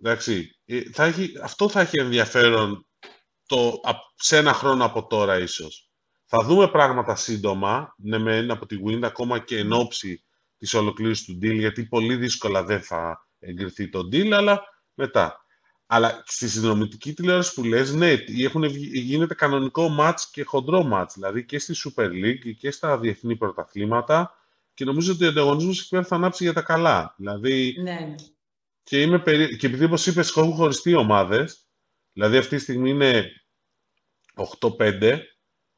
Εντάξει, ε, θα έχει, αυτό θα έχει ενδιαφέρον το, α- σε ένα χρόνο από τώρα ίσως. Θα δούμε πράγματα σύντομα, ναι μεν από τη Win, ακόμα και εν ώψη της ολοκλήρωσης του deal, γιατί πολύ δύσκολα δεν θα εγκριθεί το deal, αλλά μετά. Αλλά στη συνδρομητική τηλεόραση που λες, ναι, έχουν, βγει- γίνεται κανονικό match και χοντρό match, δηλαδή και στη Super League και στα διεθνή πρωταθλήματα και νομίζω ότι ο ανταγωνισμός εκεί πέρα θα ανάψει για τα καλά. Δηλαδή, Ναι, ναι. και, είμαι περί... και επειδή όπως είπες έχουν χωριστεί ομάδες, δηλαδή αυτή τη στιγμή είναι 8-5,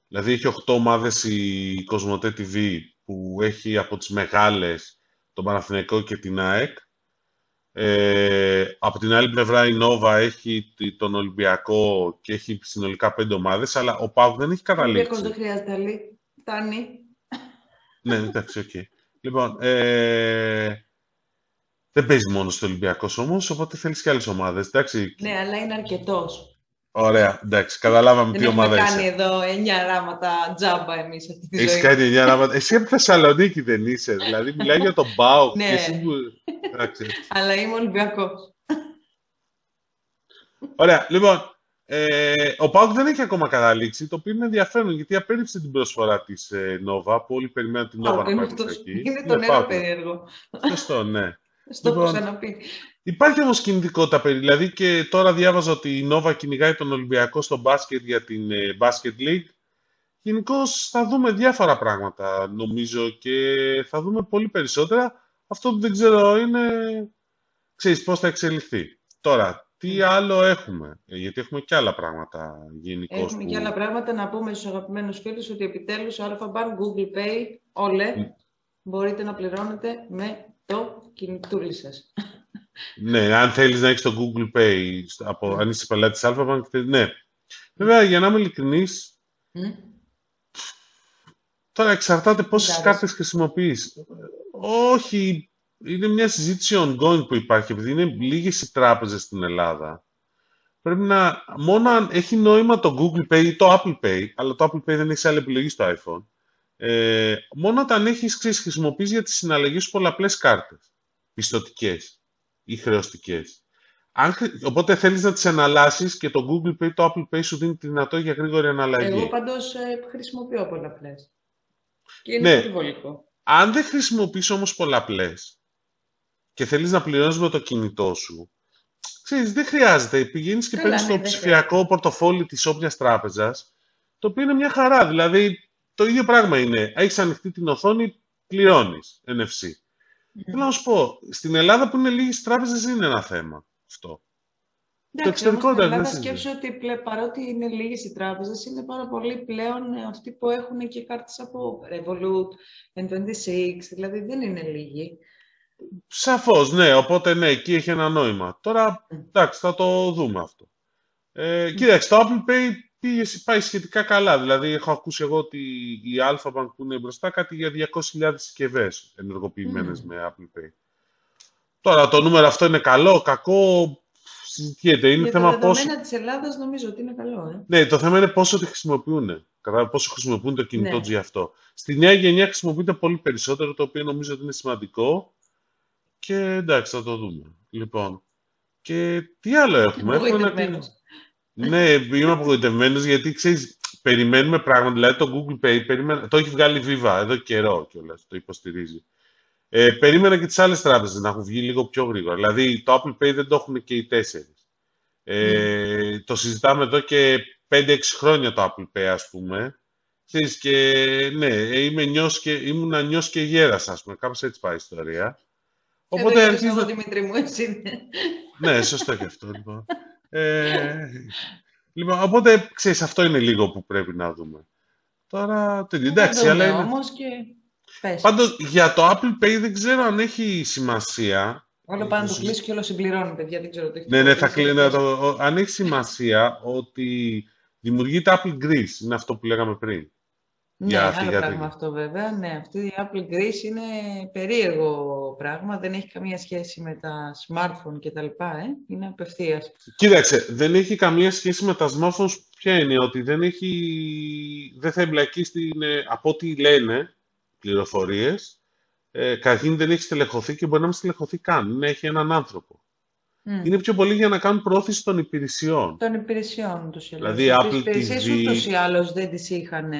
δηλαδή έχει 8 ομάδες η Cosmote TV που έχει από τις μεγάλες τον Παναθηναϊκό και την ΑΕΚ. Ε, από την άλλη πλευρά η Nova έχει τη- τον Ολυμπιακό και έχει συνολικά 5 ομάδες, αλλά ο ΠΑΟΚ δεν έχει Ο Ολυμπιακός καταλήξει. δεν χρειάζεται άλλη. Φτάνει. Ναι, εντάξει, οκ. Λοιπόν, ε, δεν παίζει μόνος του ο Ολυμπιακός όμως, οπότε θέλεις και άλλες ομάδες. Εντάξει, Ναι, αλλά είναι αρκετός. Ωραία, εντάξει, καταλάβαμε Δεν τι έχουμε ομάδα κάνει είσαι. εδώ εννιά ράματα τζάμπα εμείς αυτή τη Έχεις ζωή. κάνει εννιά ράματα. Εσύ από Θεσσαλονίκη δεν είσαι, δηλαδή μιλάει για τον Μπάουκ Ναι. και εσύ που... Εντάξει. Αλλά είμαι Ολυμπιακός. Ωραία, λοιπόν, ε, ο Πάουκ δεν έχει ακόμα καταλήξει, το οποίο είναι ενδιαφέρον, γιατί απέρριψε την προσφορά της ε, Νόβα, που όλοι περιμένουν την Νόβα Πάουκ να είναι πάει αυτός. προς εκεί. Είναι το νερό Πάουκ. περίεργο. Σωστό, ναι. Στο έχω Λοιπόν, ξαναπεί. Υπάρχει όμως κινητικότητα περί, δηλαδή και τώρα διάβαζα ότι η Νόβα κυνηγάει τον Ολυμπιακό στο μπάσκετ για την ε, Basket League. Γενικώ θα δούμε διάφορα πράγματα νομίζω και θα δούμε πολύ περισσότερα. Αυτό που δεν ξέρω είναι, ξέρεις, πώς θα εξελιχθεί. Τώρα, τι άλλο έχουμε, Ε, γιατί έχουμε και άλλα πράγματα γενικώ. Έχουμε και άλλα πράγματα να πούμε στους αγαπημένους φίλους ότι επιτέλους ο Alpha Bank, Google Pay, όλε, Mm. μπορείτε να πληρώνετε με το κινητούλι σας. Ναι, αν θέλεις να έχεις το Google Pay, στο- από, αν είσαι πελάτης Alpha Bank, θε- ναι. Βέβαια, για να είμαι ειλικρινής, Μμ. Τώρα εξαρτάται πόσες άρεσε. κάρτες χρησιμοποιείς. Όχι, είναι μια συζήτηση ongoing που υπάρχει, επειδή είναι λίγες οι τράπεζες στην Ελλάδα. Πρέπει να, μόνο αν έχει νόημα το Google Pay ή το Apple Pay, αλλά το Apple Pay δεν έχει άλλη επιλογή στο iPhone, ε, μόνο όταν έχεις ξέρεις, χρησιμοποιήσει για τις συναλλαγές σου πολλαπλές κάρτες, πιστωτικές ή χρεωστικές. Αν, χρη- οπότε θέλεις να τις εναλλάσσεις και το Google Pay, το Apple Pay σου δίνει τη δυνατότητα για γρήγορη αναλλαγή. Εγώ πάντως ε, χρησιμοποιώ πολλαπλές. Και είναι Ναι. πολύ βολικό. Αν δεν χρησιμοποιείς όμως πολλαπλές και θέλεις να πληρώνεις με το κινητό σου, ξέρεις, δεν χρειάζεται. Πηγαίνεις και Καλά, παίρνεις ναι, το δεν ψηφιακό πορτοφόλι της όποιας τράπεζας, το οποίο είναι μια χαρά. Δηλαδή, το ίδιο πράγμα είναι. Έχεις ανοιχτή την οθόνη, πληρώνεις NFC. Θέλω να σου πω, στην Ελλάδα που είναι λίγες τράπεζες είναι ένα θέμα αυτό. Εντάξει, εξωτερικό όμως στην δεν Ελλάδα συζητάμε. σκέψου ότι πλε, παρότι είναι λίγες οι τράπεζες, είναι πάρα πολλοί πλέον ε, αυτοί που έχουν και κάρτες από Revolut, N26, δηλαδή δεν είναι λίγοι. Σαφώς, ναι. Οπότε, ναι, εκεί έχει ένα νόημα. Τώρα, Mm. εντάξει, θα το δούμε αυτό. Ε, κοίταξε, το Apple Pay πήγε, πάει σχετικά καλά. Δηλαδή, έχω ακούσει εγώ ότι η Alpha Bank που είναι μπροστά κάτι για 200.000 συσκευές ενεργοποιημένες Mm. με Apple Pay. Τώρα, το νούμερο αυτό είναι καλό, κακό, συζητιέται. Είναι Για τα θέμα πόσο... δεδομένα της Ελλάδας νομίζω ότι είναι καλό. Ε. Ναι, το θέμα είναι πόσο τη χρησιμοποιούν. Κατά πόσο χρησιμοποιούν το κινητό Ναι. τους γι' αυτό. Στη νέα γενιά χρησιμοποιείται πολύ περισσότερο, το οποίο νομίζω ότι είναι σημαντικό. Και εντάξει, θα το δούμε. Λοιπόν, και τι άλλο έχουμε; έχουμε ένα... Απογοητευμένος. Ναι, είμαι απογοητευμένος γιατί ξέρεις, περιμένουμε πράγματα. Δηλαδή το Google Pay, περίμενα... το έχει βγάλει Viva εδώ καιρό κιόλας, το υποστηρίζει. Ε, περίμενα και τις άλλες τράπεζες να έχουν βγει λίγο πιο γρήγορα. Δηλαδή το Apple Pay δεν το έχουν και οι τέσσερις. Ε, Το συζητάμε εδώ και 5-6 χρόνια το Apple Pay, ας πούμε. Ξέρεις, και ναι, ε, είμαι νιός και, ήμουν νιός και γέρας, ας πούμε. Κάπως έτσι πάει η ιστορία. Οπότε Εδώ αρχίζει εγώ, να... Δημήτρη μου, εσύ. Ναι, σωστό και αυτό, λοιπόν. Ε, λοιπόν, οπότε, ξέρεις, αυτό είναι λίγο που πρέπει να δούμε. Τώρα, τέτοιο, εντάξει, Θα αλλά δούμε είναι... όμως και πες. Πάντως, για το Apple Pay δεν ξέρω αν έχει σημασία. Όλο πάνω το κλείσει και όλο συμπληρώνει, παιδιά. Δεν ξέρω το έχετε Ναι, ναι, θα παρατηρήσει. κλείνω. να το- ο- Αν έχει σημασία ότι δημιουργείται Apple Greece, είναι αυτό που λέγαμε πριν. Ναι, για άλλο θηγατρική. πράγμα αυτό βέβαια. Ναι, αυτή η Apple Greece είναι περίεργο πράγμα. Δεν έχει καμία σχέση με τα smartphone και τα λοιπά, ε. Είναι απευθείας. Κοίταξε, δεν έχει καμία σχέση με τα smartphones ποια είναι, ότι δεν, έχει, δεν θα εμπλακεί στην, ε, από ό,τι λένε πληροφορίες, ε, καταρχήν δεν έχει στελεχωθεί και μπορεί να μην στελεχωθεί καν, να έχει έναν άνθρωπο. Mm. Είναι πιο πολύ για να κάνουν πρόθεση των υπηρεσιών. Των υπηρεσιών, ούτως ή άλλως. Δηλαδή, Apple TV... υπηρεσίες ούτως ή άλλως δεν τις είχαν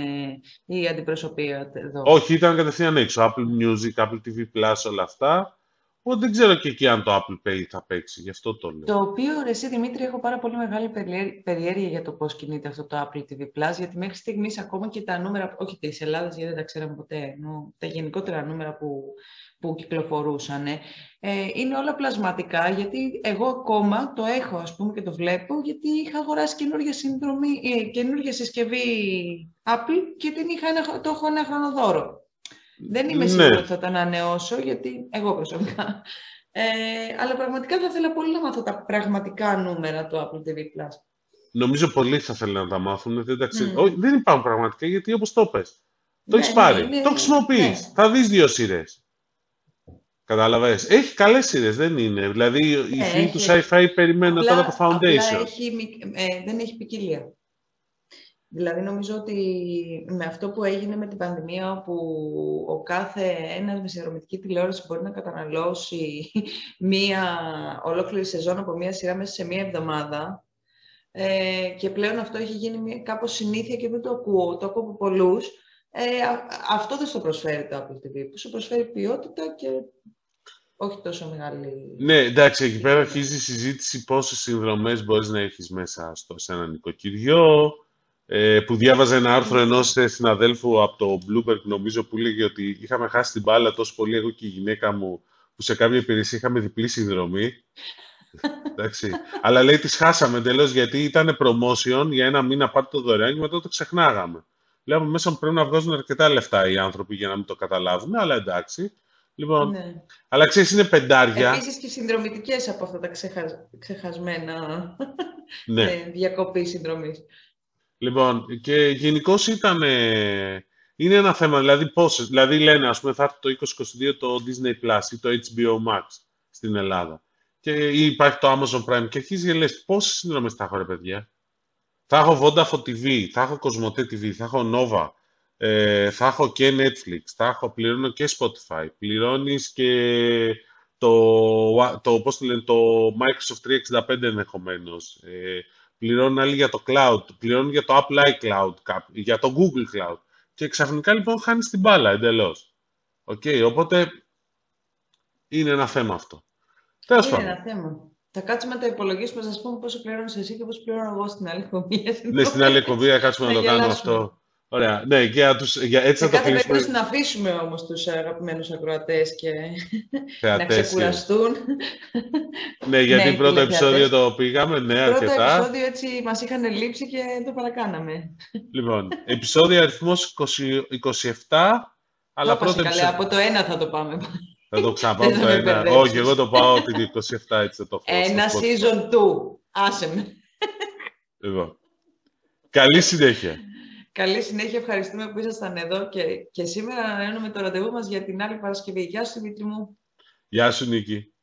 η αντιπροσωπεία εδώ. Όχι, ήταν κατευθείαν έξω. Apple Music, Apple TV Plus, όλα αυτά. Οπότε δεν ξέρω και εκεί αν το Apple Pay θα παίξει, γι' αυτό το λέω. Το οποίο, εσύ Δημήτρη, έχω πάρα πολύ μεγάλη περιέργεια για το πώς κινείται αυτό το Apple TV Plus, γιατί μέχρι στιγμής ακόμα και τα νούμερα, όχι της Ελλάδας, γιατί δεν τα ξέραμε ποτέ, ενώ τα γενικότερα νούμερα που, που κυκλοφορούσαν, ε, είναι όλα πλασματικά, γιατί εγώ ακόμα το έχω, ας πούμε, και το βλέπω, γιατί είχα αγοράσει καινούργια, συνδρομή, ε, καινούργια συσκευή Apple και την είχα ένα, το έχω ένα χρονοδόρο. Δεν είμαι ναι. σίγουρη ότι θα τα ανανεώσω, γιατί εγώ προσωπικά. Ε, αλλά πραγματικά θα ήθελα πολύ να μάθω τα πραγματικά νούμερα του Apple TV+. Νομίζω πολλοί θα θέλουν να τα μάθουν. Δεν, τα mm. δεν υπάρχουν πραγματικά, γιατί όπως το πες. Το ναι, έχει πάρει, ναι, το χρησιμοποιείς. Ναι. Θα δεις δύο σειρές. Κατάλαβες; Έχει καλές σειρές, δεν είναι. Δηλαδή, η ε, του sci-fi περιμένω τώρα το Foundation. έχει, ε, δεν έχει ποικιλία. Δηλαδή νομίζω ότι με αυτό που έγινε με την πανδημία, όπου ο κάθε ένας με συνδρομητική τηλεόραση μπορεί να καταναλώσει μία ολόκληρη σεζόν από μία σειρά μέσα σε μία εβδομάδα, ε, και πλέον αυτό έχει γίνει κάπως συνήθεια και δεν το ακούω, το ακούω από πολλούς, ε, αυτό δεν σου προσφέρει το Apple TV, που σου προσφέρει ποιότητα και όχι τόσο μεγάλη... Ναι, εντάξει, εκεί πέρα αρχίζει η συζήτηση πόσες συνδρομές μπορείς να έχεις μέσα στο, σε ένα νοικοκυριό, ε, που διάβαζε ένα άρθρο ενός συναδέλφου από το Bloomberg, νομίζω, που λέγει ότι είχαμε χάσει την μπάλα τόσο πολύ εγώ και η γυναίκα μου, που σε κάποια υπηρεσία είχαμε διπλή συνδρομή. Εντάξει. Αλλά λέει, τις χάσαμε εντελώς γιατί ήταν promotion για ένα μήνα πάρτε το δωρεάν και μετά το ξεχνάγαμε. Λέω, μέσα πρέπει να βγάζουν αρκετά λεφτά οι άνθρωποι για να μην το καταλάβουν, αλλά εντάξει. Λοιπόν, ναι. Αλλά ξέρεις, είναι πεντάρια. Επίσης και συνδρομητικές από αυτά τα ξεχασμένα ναι. Ε, διακοπή συνδρομής. Λοιπόν, και γενικώς ήταν. είναι ένα θέμα, δηλαδή πόσες, δηλαδή λένε ας πούμε θα έρθει το 2022 το Disney Plus ή το HBO Max στην Ελλάδα και ή υπάρχει το Amazon Prime και αρχίζει και λες πόσες συνδρομές θα έχω ρε παιδιά; Θα έχω Vodafone TV, θα έχω Cosmote TV, θα έχω Nova, ε, θα έχω και Netflix, θα έχω πληρώνω και Spotify, πληρώνεις και το, το, πώς το, λένε, το Microsoft 365 ενδεχομένως. Ε, πληρώνουν άλλοι για το cloud, πληρώνουν για το Apple iCloud, για το Google Cloud. Και ξαφνικά λοιπόν χάνεις την μπάλα εντελώς. Okay, οπότε είναι ένα θέμα αυτό. Τέλος πάντων. Είναι ένα θέμα. Θα κάτσουμε να τα υπολογίσουμε, να σας πούμε πόσο πληρώνεις εσύ και πόσο πληρώνω εγώ στην άλλη εκπομπή. Ναι, στην άλλη εκπομπή θα κάτσουμε να το κάνουμε αυτό. Ωραία. Ναι, για τους, για, έτσι θα το κλείσουμε. να αφήσουμε όμως τους αγαπημένους ακροατές και να ξεκουραστούν. ναι, γιατί ναι, πρώτο επεισόδιο το πήγαμε, ναι, αρκετά. Πρώτο επεισόδιο έτσι μας είχαν λείψει και το παρακάναμε. Λοιπόν, επεισόδιο αριθμός 27, αλλά πρώτο επεισόδιο... από το ένα θα το πάμε. Θα το ξαναπάω το ένα. Όχι, εγώ το πάω την 27, έτσι το έχω. Ένα season 2. Άσε με. Λοιπόν. Καλή συνέχεια. Καλή συνέχεια, ευχαριστούμε που ήσασταν εδώ και, και σήμερα ανανεώνουμε το ραντεβού μας για την άλλη Παρασκευή. Γεια σου, Δημήτρη μου. Γεια σου, Νίκη.